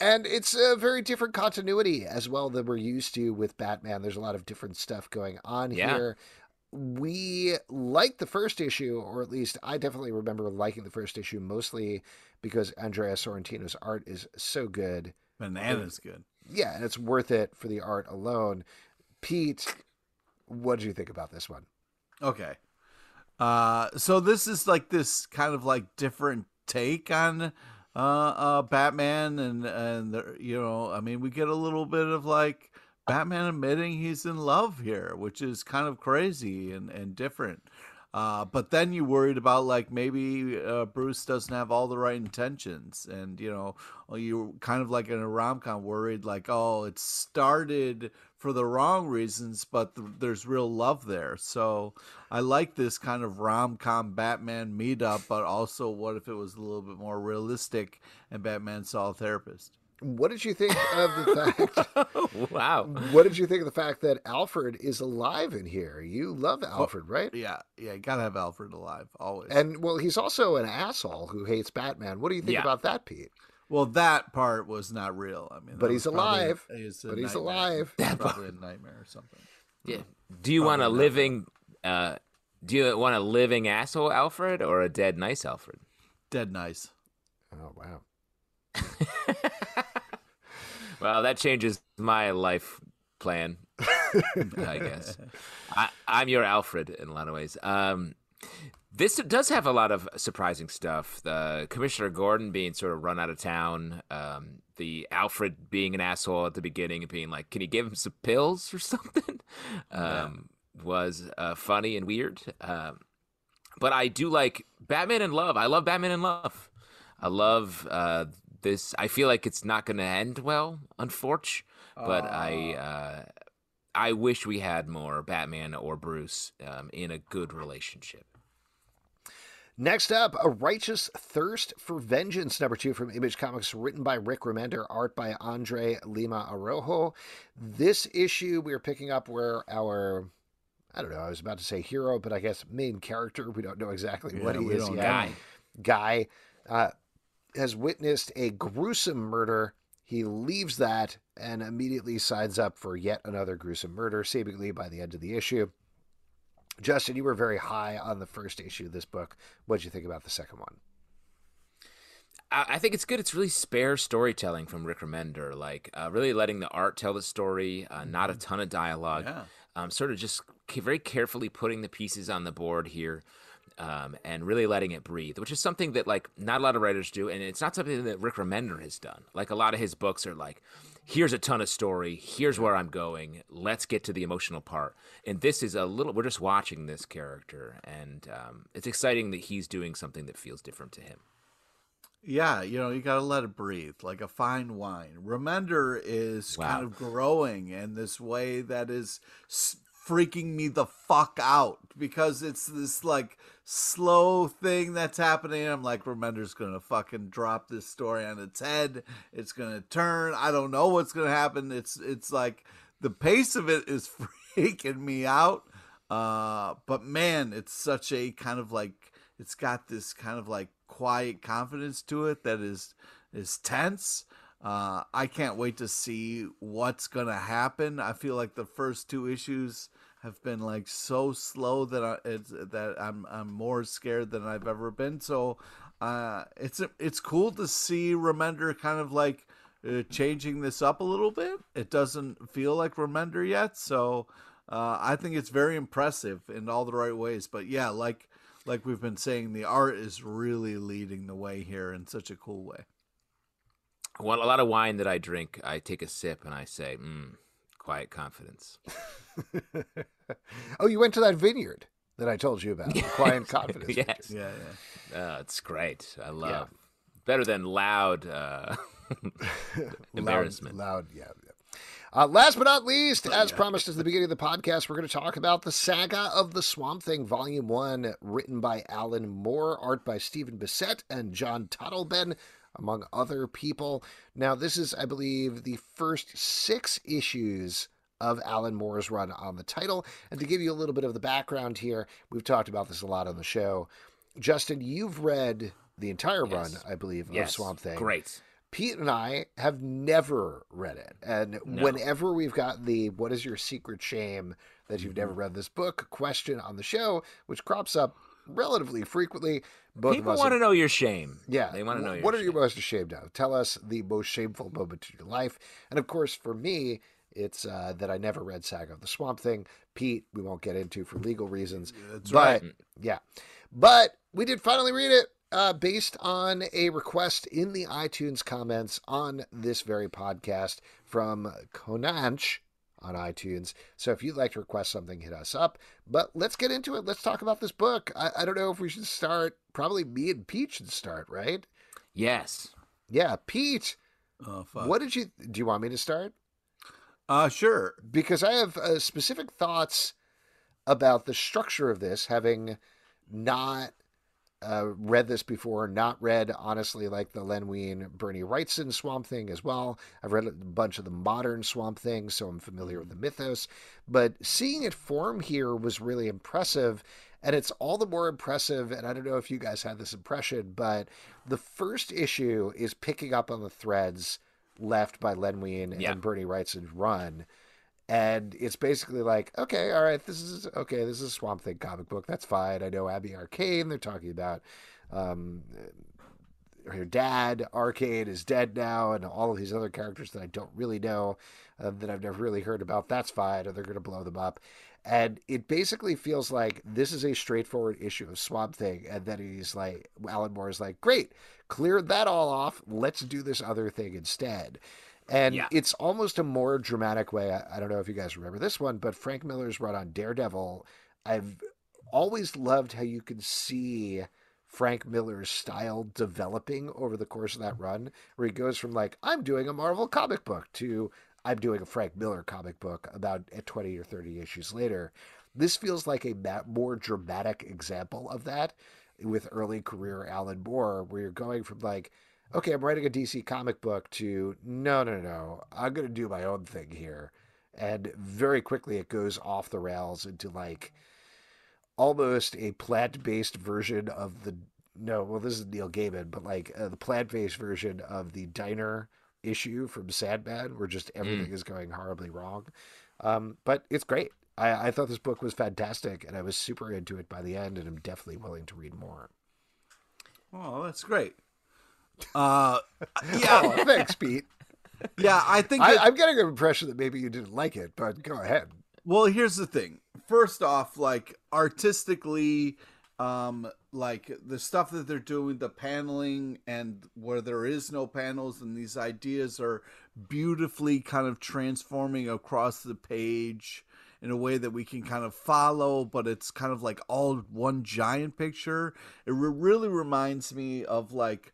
And it's a very different continuity as well than we're used to with Batman. There's a lot of different stuff going on Yeah. here. We like the first issue, or at least I definitely remember liking the first issue mostly because Andrea Sorrentino's art is so good. Banana's good. Yeah, and it's worth it for the art alone. Pete, what did you think about this one? Okay. Uh, so this is like this kind of like different take on uh, uh, Batman, and and the, you know, I mean, we get a little bit of like Batman admitting he's in love here, which is kind of crazy and and different. Uh, but then you worried about like maybe uh, Bruce doesn't have all the right intentions, and you know you kind of like in a rom com worried like oh it started for the wrong reasons, but th- there's real love there. So I like this kind of rom com Batman meetup, but also what if it was a little bit more realistic and Batman saw a therapist. What did you think of the fact? wow. What did you think of the fact that Alfred is alive in here? You love Alfred, right? Yeah, yeah, you gotta have Alfred alive always. And well, he's also an asshole who hates Batman. What do you think Yeah. about that, Pete? Well, that part was not real. I mean, But he's was probably- alive. he's a But he's nightmare. alive. It's probably a nightmare or something. Yeah. Do you want a living? Uh, do you want a living asshole Alfred or a dead nice Alfred? Dead nice. Oh wow. Well, that changes my life plan, I guess. I, I'm your Alfred in a lot of ways. Um, this does have a lot of surprising stuff. The Commissioner Gordon being sort of run out of town. Um, the Alfred being an asshole at the beginning and being like, "Can you give him some pills or something?" Um, Was uh, funny and weird. Um, but I do like Batman in Love. I love Batman in Love. I love uh, this. I feel like it's not going to end well, unfortunately. But I, uh, I wish we had more Batman or Bruce um, in a good relationship. Next up, A Righteous Thirst for Vengeance, number two from Image Comics, written by Rick Remender, art by Andre Lima Araujo. This issue we are picking up where our, I don't know, I was about to say hero, but I guess main character, we don't know exactly what he is yet. Guy. Guy uh, has witnessed a gruesome murder. He leaves that and immediately signs up for yet another gruesome murder, seemingly by the end of the issue. Justin, you were very high on the first issue of this book. What did you think about the second one? I I think it's good. It's really spare storytelling from Rick Remender, like uh, really letting the art tell the story, uh, not a ton of dialogue. Yeah. Um, sort of just very carefully putting the pieces on the board here, um, and really letting it breathe, which is something that like not a lot of writers do, and it's not something that Rick Remender has done. Like a lot of his books are like, here's a ton of story, here's where I'm going, let's get to the emotional part. And this is a little. We're just watching this character, and um, it's exciting that he's doing something that feels different to him. Yeah, you know, you got to let it breathe like a fine wine. Remender is Wow. kind of growing in this way that is freaking me the fuck out because it's this like slow thing that's happening. I'm like, Remender's going to fucking drop this story on its head. It's going to turn. I don't know what's going to happen. It's it's like the pace of it is freaking me out. Uh, but man, it's such a kind of like it's got this kind of like quiet confidence to it that is is tense. Uh, I can't wait to see what's gonna happen. I feel like the first two issues have been like so slow that I it's, that I'm I'm more scared than I've ever been. So uh, it's it's cool to see Remender kind of like uh, changing this up a little bit. It doesn't feel like Remender yet, so uh, I think it's very impressive in all the right ways. But yeah, like like we've been saying, the art is really leading the way here in such a cool way. Well, a lot of wine that I drink, I take a sip and I say, mm, quiet confidence. oh, you went to that vineyard that I told you about, the Quiet Confidence. Vineyard. yes. Yeah, yeah. Uh, it's great. I love Better than loud uh, embarrassment. Loud, loud yeah. yeah. Uh, last but not least, as promised at the beginning of the podcast, we're going to talk about the saga of the Swamp Thing, Volume 1, written by Alan Moore, art by Stephen Bissette and John Totleben, among other people. Now, this is, I believe, the first six issues of Alan Moore's run on the title. And to give you a little bit of the background here, we've talked about this a lot on the show. Justin, you've read the entire run, I believe, yes. of Swamp Thing. Great. Pete and I have never read it. And No. whenever we've got the what is your secret shame that you've Mm-hmm. never read this book question on the show, which crops up relatively frequently. Both People want to know your shame. Yeah. they want to know your What are you most ashamed of? Tell us the most shameful moment in your life. And of course, for me, it's uh, that I never read Saga of the Swamp Thing. Pete, we won't get into for legal reasons. That's but, right. Yeah. But we did finally read it uh, based on a request in the iTunes comments on this very podcast from Konanch on iTunes. So if you'd like to request something, hit us up. But let's get into it. Let's talk about this book. I, I don't know if we should start. Probably me and Pete should start, right? Yes. Yeah, Pete. Oh, fuck. What did you do? You want me to start? Uh, sure. Because I have uh, specific thoughts about the structure of this, having not uh, read this before, not read honestly like the Len Wein, Bernie Wrightson Swamp Thing as well. I've read a bunch of the modern Swamp Things, so I'm familiar with the mythos. But seeing it form here was really impressive. And it's all the more impressive. And I don't know if you guys had this impression, but the first issue is picking up on the threads left by Len Wein Yeah. and Bernie Wrightson's run. And it's basically like, okay, all right, this is okay. This is a Swamp Thing comic book. That's fine. I know Abby Arcane. They're talking about um, her dad. Arcane is dead now, and all of these other characters that I don't really know, uh, that I've never really heard about. That's fine, or they're going to blow them up. And it basically feels like this is a straightforward issue of Swamp Thing, and then he's like, Alan Moore is like, great, cleared that all off. Let's do this other thing instead. And Yeah. it's almost a more dramatic way. I, I don't know if you guys remember this one, but Frank Miller's run on Daredevil, I've always loved how you can see Frank Miller's style developing over the course of that run, where he goes from like, I'm doing a Marvel comic book to I'm doing a Frank Miller comic book about at 20 or 30 issues later. This feels like a more dramatic example of that with early career Alan Moore, where you're going from like, okay, I'm writing a DC comic book to no, no, no, I'm going to do my own thing here. And very quickly it goes off the rails into like almost a plant based version of the. No, well, this is Neil Gaiman, but like uh, the plant based version of the diner issue from Sandman, where just everything is going horribly wrong. Um, but it's great. I, I thought this book was fantastic, and I was super into it by the end, and I'm definitely willing to read more. Oh, that's great. Uh, yeah, Oh, thanks, Pete. yeah. I think. it- I, I'm getting an impression that maybe you didn't like it, but go ahead. Well, here's the thing. First off, like artistically, um, like the stuff that they're doing, the paneling and where there is no panels and these ideas are beautifully kind of transforming across the page in a way that we can kind of follow, but it's kind of like all one giant picture. It re- really reminds me of like,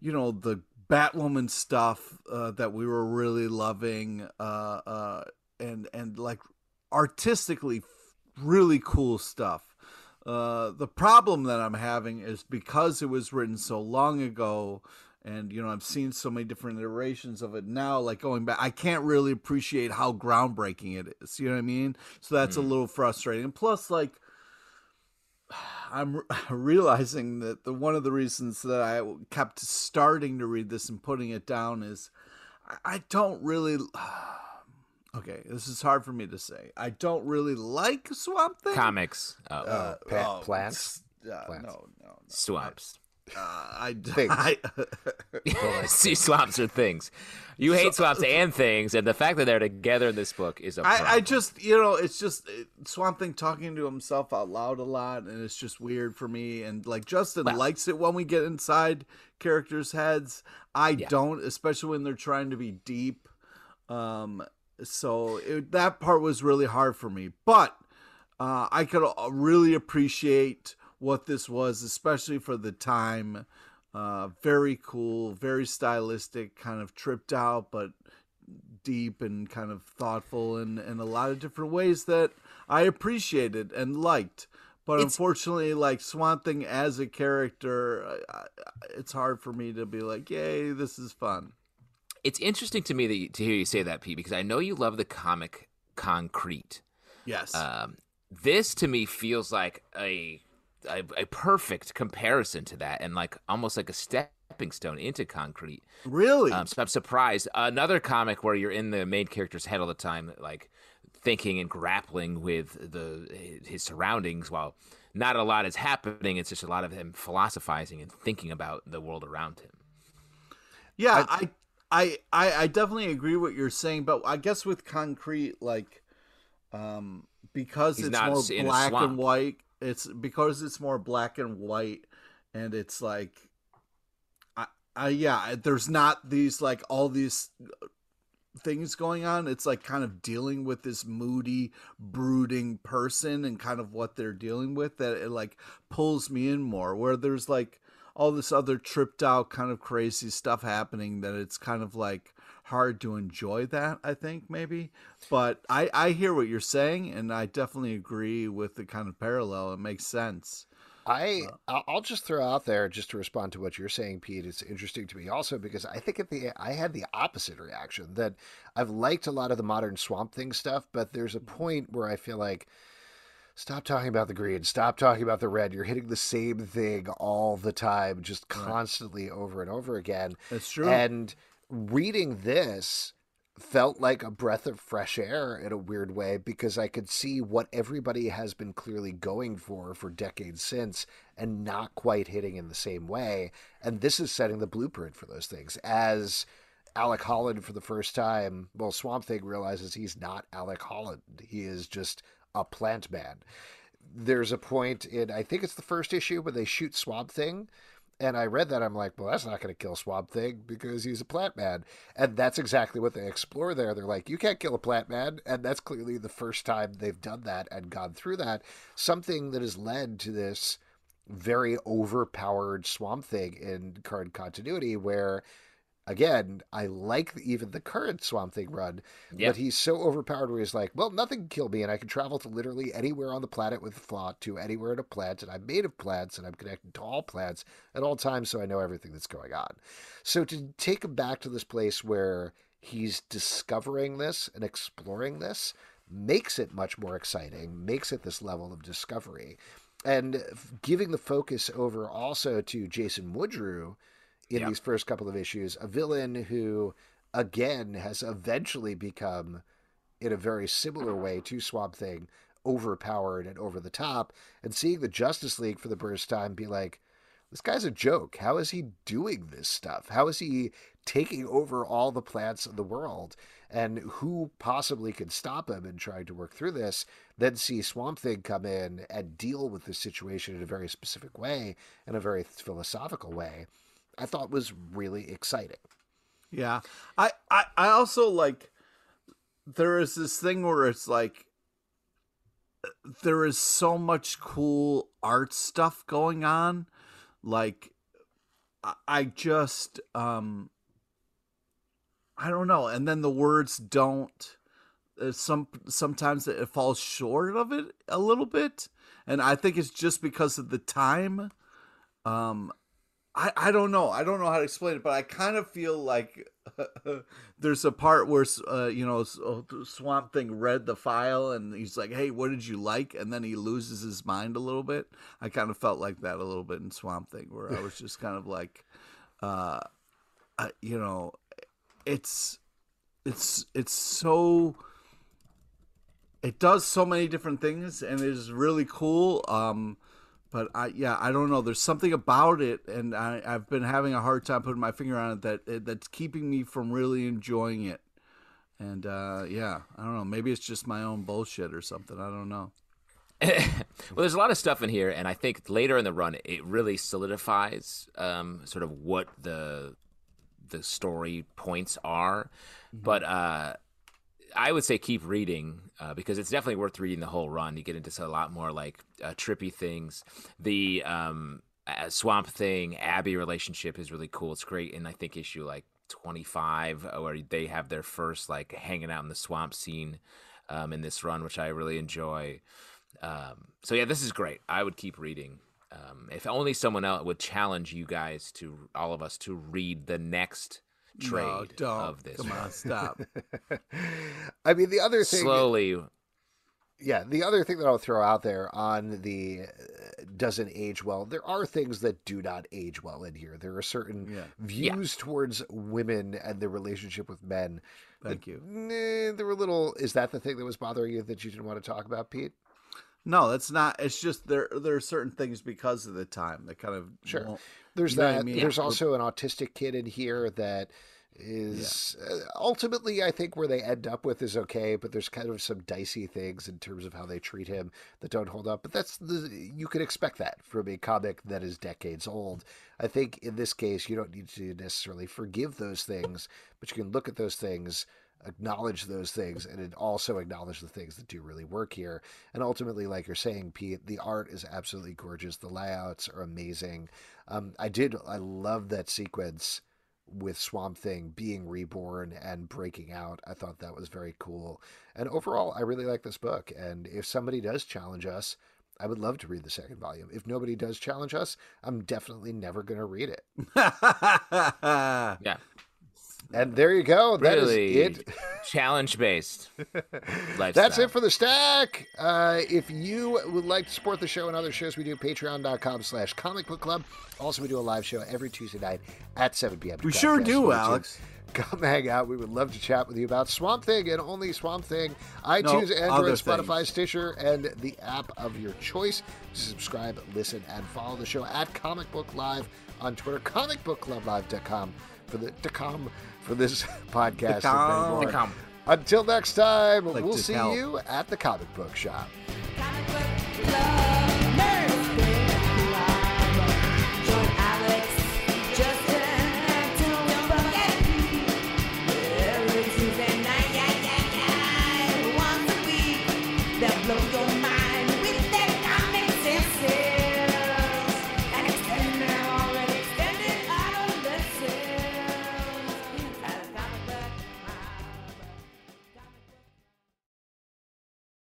you know, the Batwoman stuff uh, that we were really loving, uh, uh, and and like artistically really cool stuff. Uh, the problem that I'm having is because it was written so long ago, and you know I've seen so many different iterations of it now. Like going back, I can't really appreciate how groundbreaking it is. You know what I mean? So that's a little frustrating. And plus, like I'm re- realizing that the one of the reasons that I kept starting to read this and putting it down is I, don't really. Okay, this is hard for me to say. I don't really like Swamp Thing. Comics. Oh, Uh, Pa- oh, plants? Uh, Plants. No, no, no. swamps. Uh, I, Things. I, See, swamps are things. You hate swamps and things, and the fact that they're together in this book is a. I, I just, you know, it's just it, Swamp Thing talking to himself out loud a lot, and it's just weird for me. And like Justin Well- likes it when we get inside characters' heads. I Yeah. don't, especially when they're trying to be deep. Um, so it, that part was really hard for me, but uh, I could uh, really appreciate what this was, especially for the time. Uh, very cool, very stylistic, kind of tripped out, but deep and kind of thoughtful in, in a lot of different ways that I appreciated and liked. But It's- unfortunately, like Swamp Thing as a character, I, I, it's hard for me to be like, "Yay, this is fun." it's interesting to me that you, to hear you say that, Pete, because I know you love the comic concrete. Yes, Um, this to me feels like a, a a perfect comparison to that, and like almost like a stepping stone into concrete. really. Um, so I'm surprised. Another comic where you're in the main character's head all the time, like thinking and grappling with the his surroundings while not a lot is happening. It's just a lot of him philosophizing and thinking about the world around him. Yeah, I, I, I, I definitely agree what you're saying, but I guess with concrete, like, um, because He's it's more black and white. It's because it's more black and white, and it's like, I, I, yeah, there's not these like all these things going on. It's like kind of dealing with this moody, brooding person and kind of what they're dealing with that it like pulls me in more. Where there's like all this other tripped out kind of crazy stuff happening that it's kind of like hard to enjoy that i think maybe but i i hear what you're saying and i definitely agree with the kind of parallel it makes sense I uh, I'll I'll just throw out there just to respond to what you're saying, Pete. It's interesting to me also because I think at the I had the opposite reaction that I've liked a lot of the modern Swamp Thing stuff, but there's a mm-hmm. point where I feel like stop talking about the green, stop talking about the red. You're hitting the same thing all the time, just constantly over and over again. That's true. And reading this felt like a breath of fresh air in a weird way because I could see what everybody has been clearly going for for decades since and not quite hitting in the same way. And this is setting the blueprint for those things. As Alec Holland, for the first time, well, Swamp Thing realizes he's not Alec Holland. He is just a plant man. There's a point in, I think it's the first issue, where they shoot Swamp Thing. And I read that I'm like, well, that's not going to kill Swamp Thing because he's a plant man. And that's exactly what they explore there. They're like, you can't kill a plant man. And that's clearly the first time they've done that and gone through that. Something that has led to this very overpowered Swamp Thing in current continuity where again, I like even the current Swamp Thing run, Yeah. but he's so overpowered where he's like, well, nothing can kill me, and I can travel to literally anywhere on the planet with Flaw to anywhere in a plant, and I'm made of plants, and I'm connected to all plants at all times, so I know everything that's going on. So to take him back to this place where he's discovering this and exploring this makes it much more exciting, makes it this level of discovery. And giving the focus over also to Jason Woodrue in Yeah. these first couple of issues, a villain who, again, has eventually become, in a very similar way to Swamp Thing, overpowered and over the top. And seeing the Justice League for the first time be like, this guy's a joke. How is he doing this stuff? How is he taking over all the plants of the world? And who possibly can stop him in trying to work through this? Then see Swamp Thing come in and deal with the situation in a very specific way, in a very philosophical way. I thought was really exciting. Yeah. I, I, I also like there is this thing where it's like there is so much cool art stuff going on. Like I- just um I don't know. And then the words don't uh, some sometimes it falls short of it a little bit. And I think it's just because of the time. Um I, I don't know. I don't know how to explain it, but I kind of feel like there's a part where uh, you know uh, Swamp Thing read the file and he's like, "Hey, what did you like?" And then he loses his mind a little bit. I kind of felt like that a little bit in Swamp Thing, where I was just kind of like, uh, you know, it's it's it's so it does so many different things and it is really cool. Um, but I yeah I don't know. There's something about it, and I, I've been having a hard time putting my finger on it that that's keeping me from really enjoying it. And uh, yeah, I don't know. Maybe it's just my own bullshit or something. I don't know. well, there's a lot of stuff in here, and I think later in the run, it really solidifies um, sort of what the the story points are. But uh, I would say keep reading uh, because it's definitely worth reading the whole run. You get into a lot more like uh, trippy things. The um, Swamp Thing Abby relationship is really cool. It's great, and I think issue like 25 uh, where they have their first like hanging out in the swamp scene um, in this run, which I really enjoy. Um, so yeah, this is great. I would keep reading. Um, if only someone else would challenge you guys to all of us to read the next trade no, don't. of this. Come on, stop. I mean, the other thing. Slowly, yeah, the other thing that I'll throw out there on the uh, doesn't age well. There are things that do not age well in here. There are certain Yeah. views towards women and their relationship with men. Thank that, you. They were little. Is that the thing that was bothering you that you didn't want to talk about, Pete? No, that's not. It's just there. There are certain things because of the time that kind of Sure. There's that. I mean? There's Yeah. also an autistic kid in here that is uh, ultimately, I think, where they end up with is okay, but there's kind of some dicey things in terms of how they treat him that don't hold up. But that's the you can expect that from a comic that is decades old. I think in this case, you don't need to necessarily forgive those things, but you can look at those things. Acknowledge those things and it also acknowledge the things that do really work here. And ultimately, like you're saying, Pete, the art is absolutely gorgeous. The layouts are amazing. Um, I did. I love that sequence with Swamp Thing being reborn and breaking out. I thought that was very cool. And overall, I really like this book. And if somebody does challenge us, I would love to read the second volume. If nobody does challenge us, I'm definitely never going to read it. Yeah. And there you go. That is Really it. challenge based. That's it for the stack. Uh, if you would like to support the show and other shows we do, patreon.com slash comic book club. Also, we do a live show every Tuesday night at 7 p.m. We sure do, YouTube. Alex. Come hang out. We would love to chat with you about Swamp Thing and only Swamp Thing, iTunes, No, Android, other Spotify, things. Stitcher, and the app of your choice. Subscribe, listen, and follow the show at Comic Book Live on Twitter, comicbookclublive.com for the to come for this podcast. and many com. more. To come. Until next time, Like we'll see tell. you at the comic book shop.